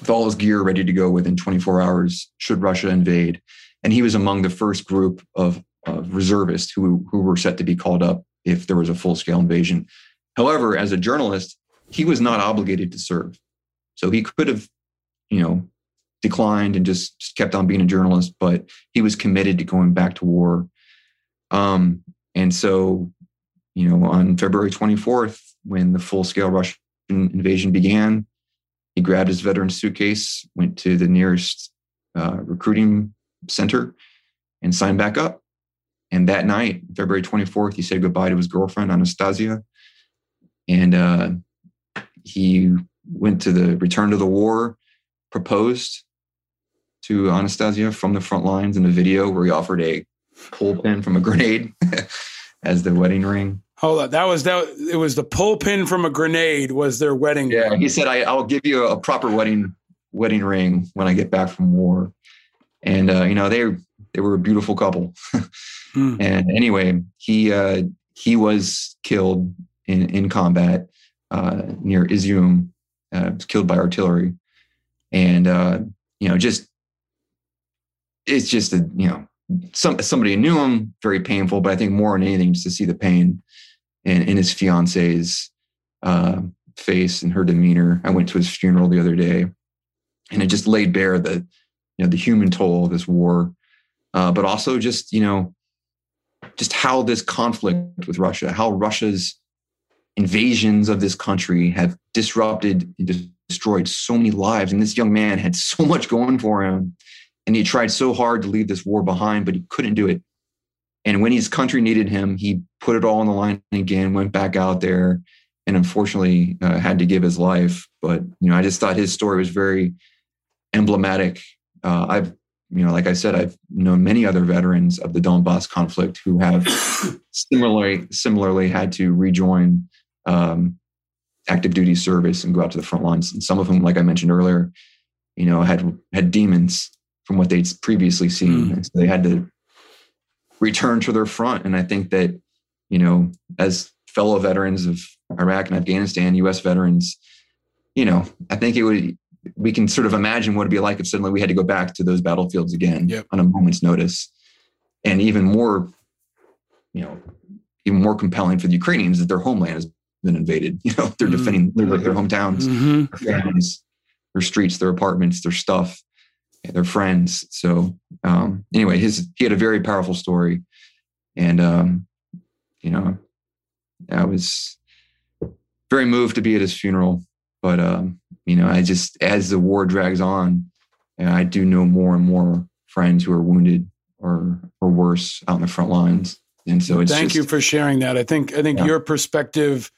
with all his gear ready to go within 24 hours should Russia invade. And he was among the first group of, of reservists who, who were set to be called up if there was a full scale invasion. However, as a journalist, he was not obligated to serve. So he could have, you know, declined and just, kept on being a journalist, but he was committed to going back to war. Um, and so, you know, on February 24th, when the full scale Russian invasion began. He grabbed his veteran suitcase, went to the nearest uh, recruiting center, and signed back up. And that night, February 24th, he said goodbye to his girlfriend, Anastasia. And uh, he went to the return to the war, proposed to Anastasia from the front lines in a video where he offered a pull pin from a grenade *laughs* as the wedding ring. Hold on, that was that. It was the pull pin from a grenade. Was their wedding? Yeah, he said, I, "I'll give you a, proper wedding wedding ring when I get back from war." And uh, you know, they they were a beautiful couple. *laughs* hmm. And anyway, he uh, he was killed in in combat uh, near Izium, uh, was killed by artillery, and uh, you know, just it's just a you know some somebody knew him, very painful. But I think more than anything, just to see the pain in, in his fiance's uh, face and her demeanor. I went to his funeral the other day, and it just laid bare the you know the human toll of this war, uh, but also just you know just how this conflict with Russia, how Russia's invasions of this country have disrupted and destroyed so many lives. And this young man had so much going for him. And he tried so hard to leave this war behind, but he couldn't do it. And when his country needed him, he put it all on the line again, went back out there, and unfortunately uh, had to give his life. But you know, I just thought his story was very emblematic. Uh, I've, you know, like I said, I've known many other veterans of the Donbass conflict who have *coughs* similarly similarly had to rejoin um, active duty service and go out to the front lines. And some of them, like I mentioned earlier, you know, had had demons from what they'd previously seen, mm. and so they had to return to their front. And I think that, you know, as fellow veterans of Iraq and Afghanistan, US veterans, you know, I think it would, we can sort of imagine what it'd be like if suddenly we had to go back to those battlefields again yep. on a moment's notice. And even more, you know, even more compelling for the Ukrainians that their homeland has been invaded. *laughs* You know, they're mm-hmm. defending their, their hometowns, mm-hmm. their families, their streets, their apartments, their stuff their friends. So um, anyway, his he had a very powerful story, and um, you know, I was very moved to be at his funeral. But um, you know, I just as the war drags on, and I do know more and more friends who are wounded or or worse out in the front lines. And so it's thank just, you for sharing that. I think I think yeah. your perspective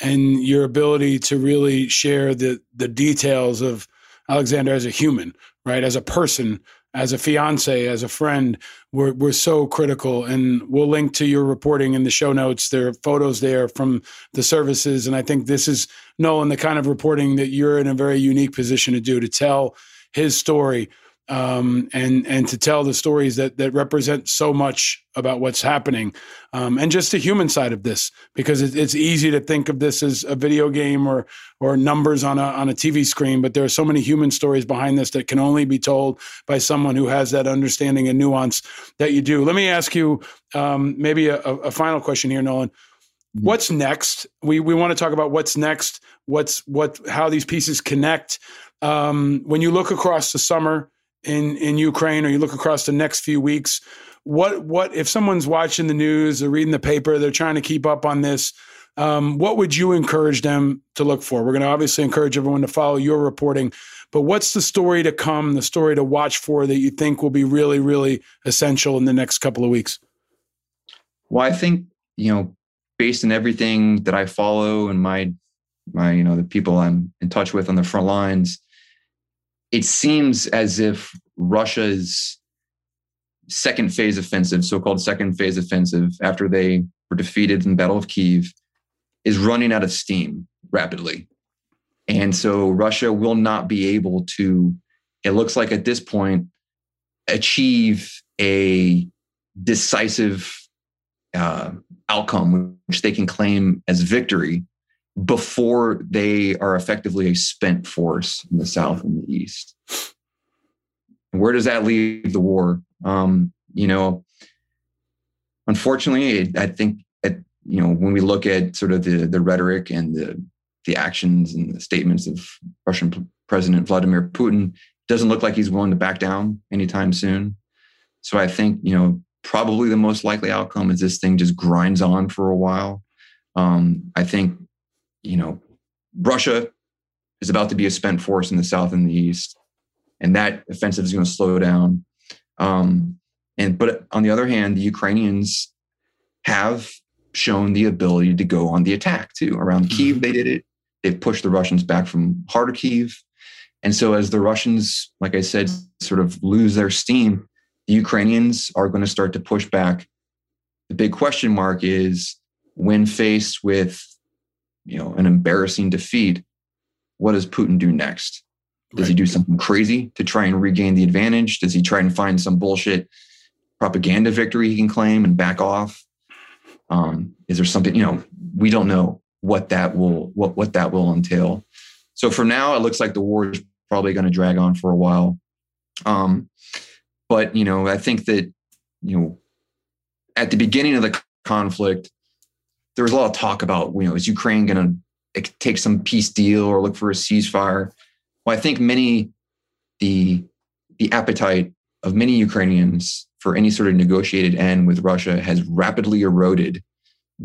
and your ability to really share the the details of Alexander as a human, right, as a person, as a fiance, as a friend, were were so critical. And we'll link to your reporting in the show notes. There are photos there from the services, and I think this is Nolan the kind of reporting that you're in a very unique position to do to tell his story um, and and to tell the stories that that represent so much about what's happening, um, and just the human side of this, because it, it's easy to think of this as a video game or or numbers on a on a TV screen, but there are so many human stories behind this that can only be told by someone who has that understanding and nuance that you do. Let me ask you um, maybe a, a final question here, Nolan mm-hmm. what's next we we want to talk about what's next what's what how these pieces connect um, when you look across the summer in in Ukraine, or you look across the next few weeks, what what if someone's watching the news or reading the paper, they're trying to keep up on this. Um, what would you encourage them to look for? We're going to obviously encourage everyone to follow your reporting, but what's the story to come, the story to watch for that you think will be really, really essential in the next couple of weeks? Well, I think you know, based on everything that I follow and my my you know the people I'm in touch with on the front lines, it seems as if Russia's second phase offensive, so-called second phase offensive, after they were defeated in the Battle of Kiev, is running out of steam rapidly. And so Russia will not be able to, it looks like at this point, achieve a decisive uh, outcome which they can claim as victory before they are effectively a spent force in the South and the East. Where does that leave the war? Um, you know, unfortunately, I think at, you know when we look at sort of the the rhetoric and the the actions and the statements of Russian President Vladimir Putin, doesn't look like he's willing to back down anytime soon. So I think you know probably the most likely outcome is this thing just grinds on for a while. Um, I think you know, Russia is about to be a spent force in the south and the east, and that offensive is going to slow down. Um, and but on the other hand, the Ukrainians have shown the ability to go on the attack too. Around mm-hmm. Kiev, they did it. They've pushed the Russians back from Kharkiv. And so, as the Russians, like I said, sort of lose their steam, the Ukrainians are going to start to push back. The big question mark is when faced with you know an embarrassing defeat what does putin do next? Does right. he do something crazy to try and regain the advantage? Does he try and find some bullshit propaganda victory he can claim and back off? Um, is there something you know we don't know what that will what what that will entail. So for now it looks like the war is probably going to drag on for a while. Um, but you know i think that you know at the beginning of the conflict there was a lot of talk about, you know, is Ukraine going to take some peace deal or look for a ceasefire? Well, I think many the the appetite of many Ukrainians for any sort of negotiated end with Russia has rapidly eroded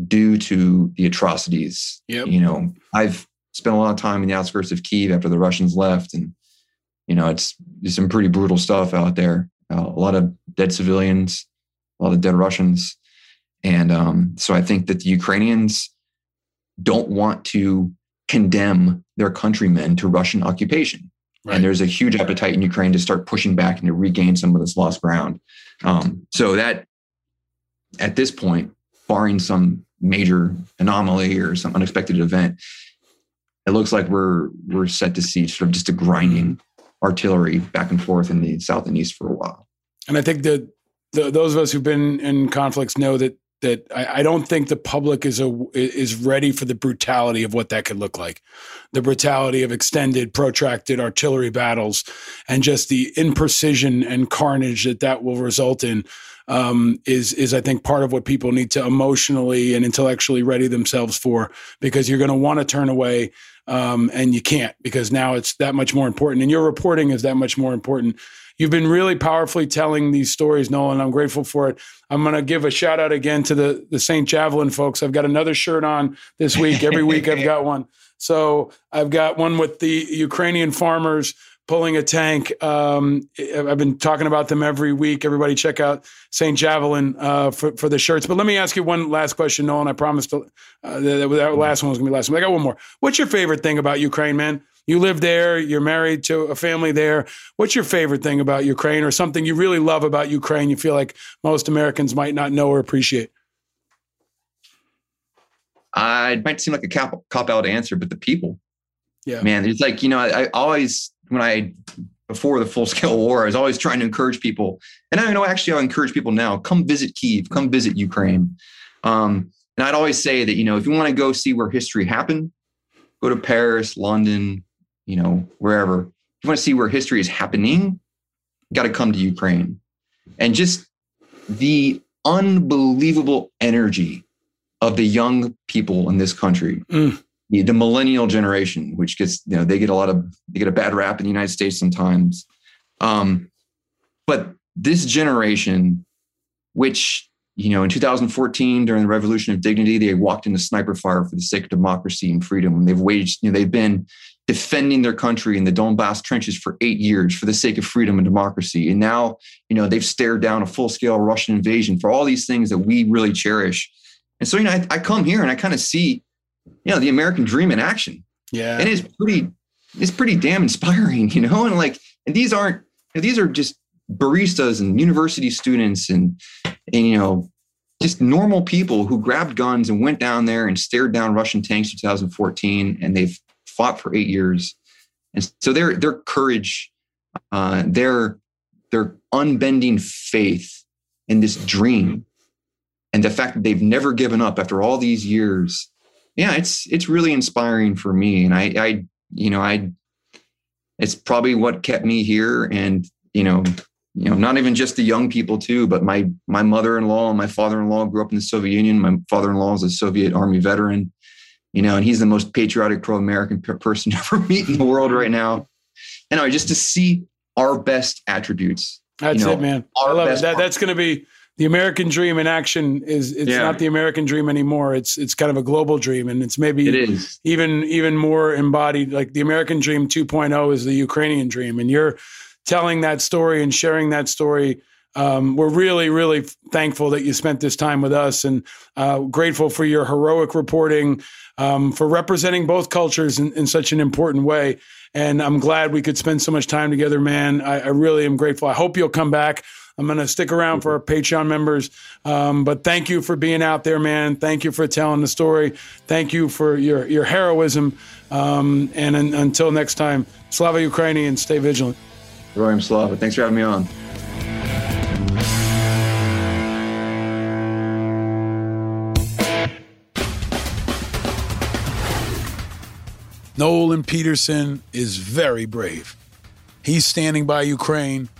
due to the atrocities. Yep. You know, I've spent a lot of time in the outskirts of Kiev after the Russians left, and you know, it's, some pretty brutal stuff out there. Uh, a lot of dead civilians, a lot of dead Russians. And um, so I think that the Ukrainians don't want to condemn their countrymen to Russian occupation. Right. And there's a huge appetite in Ukraine to start pushing back and to regain some of this lost ground. Um, so that at this point, barring some major anomaly or some unexpected event, it looks like we're we're set to see sort of just a grinding artillery back and forth in the south and east for a while. And I think that the, those of us who've been in conflicts know that that I, I, don't think the public is a is ready for the brutality of what that could look like, the brutality of extended, protracted artillery battles, and just the imprecision and carnage that that will result in. Um, is is I think part of what people need to emotionally and intellectually ready themselves for because you're going to want to turn away um, and you can't because now it's that much more important and your reporting is that much more important You've been really powerfully telling these stories, Nolan. I'm grateful for it. I'm going to give a shout out again to the the St. Javelin folks. I've got another shirt on this week. Every week I've got one. *laughs* So I've got one with the Ukrainian farmers pulling a tank. Um, I've been talking about them every week. Everybody check out St. Javelin uh, for, for the shirts. But let me ask you one last question, Nolan. I promised to, uh, that, that last one was going to be last one. I got one more. What's your favorite thing about Ukraine, man? You live there, you're married to a family there. What's your favorite thing about Ukraine or something you really love about Ukraine you feel like most Americans might not know or appreciate? I might seem like a cop, cop out answer, but the people. Yeah. Man, it's like, you know, I, I always, when I, before the full scale *laughs* war, I was always trying to encourage people. And I know actually I'll encourage people now come visit Kiev, come visit Ukraine. Um, and I'd always say that, you know, if you want to go see where history happened, go to Paris, London, you know, wherever. If you want to see where history is happening, you got to come to Ukraine. And just the unbelievable energy of the young people in this country. Mm the, the millennial generation, which gets, you know, they get a lot of, they get a bad rap in the United States sometimes. Um, but this generation, which, you know, in 2014, during the Revolution of Dignity, they walked into sniper fire for the sake of democracy and freedom. And they've waged, you know, they've been defending their country in the Donbass trenches for eight years for the sake of freedom and democracy. And now, you know, they've stared down a full scale Russian invasion for all these things that we really cherish. And so, you know, I, I come here and I kind of see you know the American dream in action. Yeah, and it's pretty it's pretty damn inspiring, *laughs* you know. And like, and these aren't these are just baristas and university students and and you know just normal people who grabbed guns and went down there and stared down Russian tanks in 2014, and they've fought for eight years. And so their their courage, uh, their their unbending faith in this dream, and the fact that they've never given up after all these years yeah, it's it's really inspiring for me, and I, I, you know, I, it's probably what kept me here, and you know, you know, not even just the young people too, but my my mother-in-law and my father-in-law grew up in the Soviet Union. My father-in-law is a Soviet Army veteran, you know, and he's the most patriotic pro-American person *laughs* ever meet in the world right now. And I just to see our best attributes. That's you know, it, man. I love it. That, that's going to be the American dream in action is it's yeah. not the American dream anymore. It's it's kind of a global dream, and it's maybe it is. even even more embodied. Like the American dream 2.0 is the Ukrainian dream, and you're telling that story and sharing that story. Um, we're really, really thankful that you spent this time with us, and uh, grateful for your heroic reporting, um, for representing both cultures in, in, such an important way. And I'm glad we could spend so much time together, man. I, I really am grateful. I hope you'll come back. I'm going to stick around for our Patreon members. Um, but thank you for being out there, man. Thank you for telling the story. Thank you for your, your heroism. Um, and until next time, Slava Ukraini and stay vigilant. Royam Slava. Thanks for having me on. Nolan Peterson is very brave. He's standing by Ukraine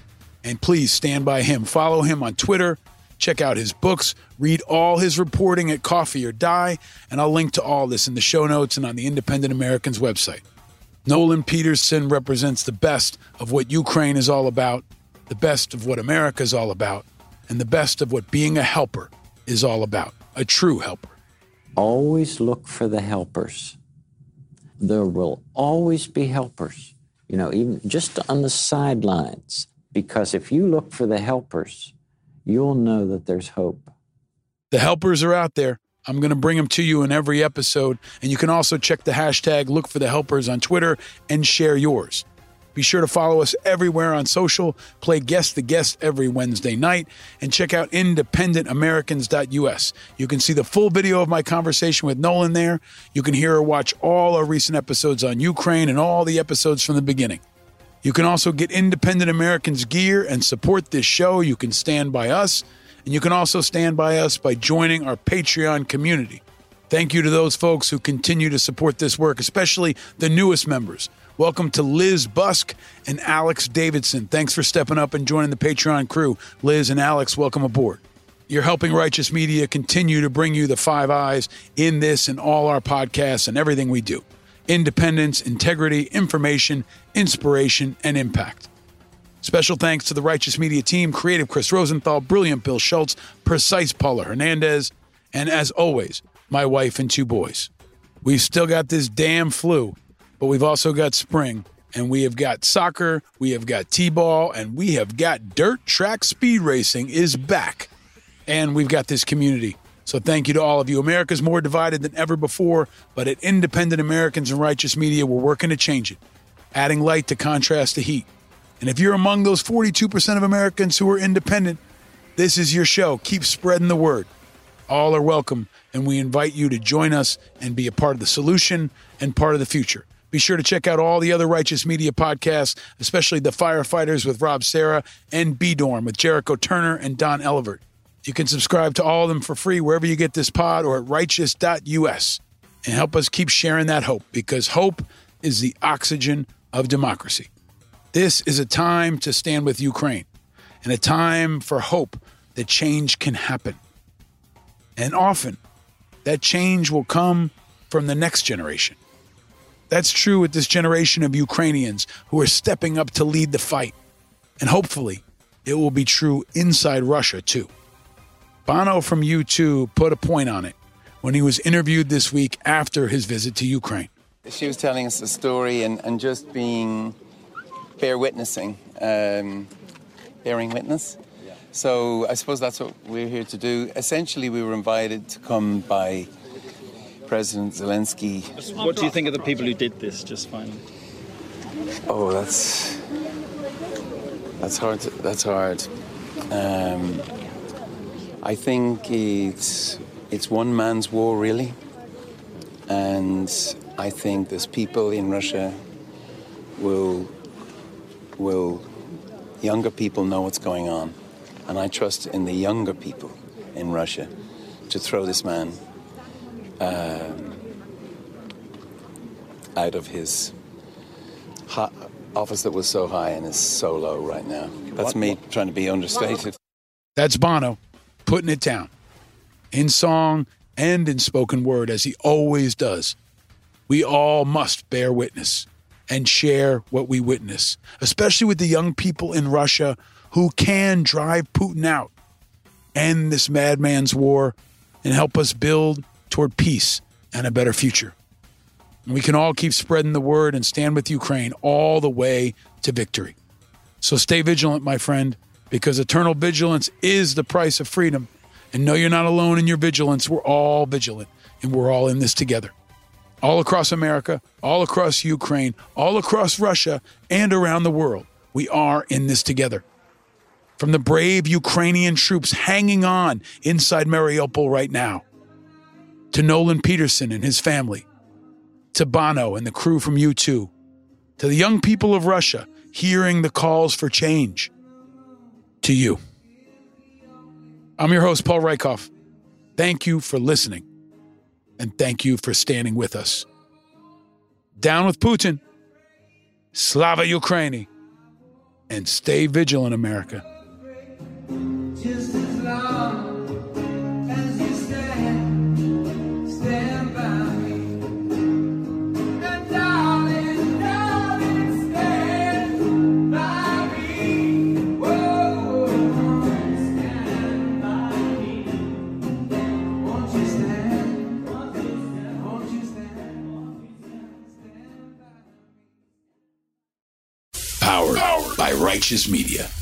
and please stand by him. Follow him on Twitter. Check out his books. Read all his reporting at Coffee or Die. And I'll link to all this in the show notes and on the Independent American's website. Nolan Peterson represents the best of what Ukraine is all about, the best of what America is all about, and the best of what being a helper is all about a true helper. Always look for the helpers. There will always be helpers, you know, even just on the sidelines because if you look for the helpers, you'll know that there's hope. The helpers are out there. I'm going to bring them to you in every episode. And you can also check the hashtag look for the helpers on Twitter and share yours. Be sure to follow us everywhere on social, play Guess the Guest every Wednesday night, and check out independentamericans.us. You can see the full video of my conversation with Nolan there. You can hear or watch all our recent episodes on Ukraine and all the episodes from the beginning. You can also get Independent Americans gear and support this show. You can stand by us, and you can also stand by us by joining our Patreon community. Thank you to those folks who continue to support this work, especially the newest members. Welcome to Liz Busk and Alex Davidson. Thanks for stepping up and joining the Patreon crew. Liz and Alex, welcome aboard. You're helping Righteous Media continue to bring you the five eyes in this and all our podcasts and everything we do independence, integrity, information, inspiration, and impact. Special thanks to the Righteous Media team, creative Chris Rosenthal, brilliant Bill Schultz, precise Paula Hernandez, and as always, my wife and two boys. We've still got this damn flu, but we've also got spring, and we have got soccer, we have got t ball, and we have got dirt track speed racing is back. And we've got this community. So thank you to all of you. America's more divided than ever before, but at Independent Americans and Righteous Media, we're working to change it, adding light to contrast to heat. And if you're among those 42% of Americans who are independent, this is your show. Keep spreading the word. All are welcome, and we invite you to join us and be a part of the solution and part of the future. Be sure to check out all the other Righteous Media podcasts, especially The Firefighters with Rob Serra and B Dorm with Jericho Turner and Don Elevert. You can subscribe to all of them for free wherever you get this pod or at righteous.us and help us keep sharing that hope because hope is the oxygen of democracy. This is a time to stand with Ukraine and a time for hope that change can happen. And often, that change will come from the next generation. That's true with this generation of Ukrainians who are stepping up to lead the fight. And hopefully, it will be true inside Russia, too. Bono from U2 put a point on it when he was interviewed this week after his visit to Ukraine. She was telling us a story and, and just being bear witnessing, um, bearing witness. So I suppose that's what we're here to do. Essentially, we were invited to come by President Zelensky. What do you think of the people who did this? Just finally. Oh, that's that's hard. To, that's hard. Um, I think it's it's one man's war, really, and I think there's people in Russia will will younger people know what's going on, and I trust in the younger people in Russia to throw this man um, out of his office that was so high and is so low right now. That's me trying to be understated. That's Bono putting it down in song and in spoken word, as he always does. We all must bear witness and share what we witness, especially with the young people in Russia who can drive Putin out, end this madman's war, and help us build toward peace and a better future. And we can all keep spreading the word and stand with Ukraine all the way to victory. So stay vigilant, my friend, because eternal vigilance is the price of freedom. And know you're not alone in your vigilance. We're all vigilant and we're all in this together. All across America, all across Ukraine, all across Russia, and around the world, we are in this together. From the brave Ukrainian troops hanging on inside Mariupol right now, to Nolan Peterson and his family, to Bono and the crew from U2, to the young people of Russia hearing the calls for change, to you. I'm your host, Paul Rieckhoff. Thank you for listening, and thank you for standing with us. Down with Putin, Slava Ukraini, and stay vigilant, America. Righteous Media.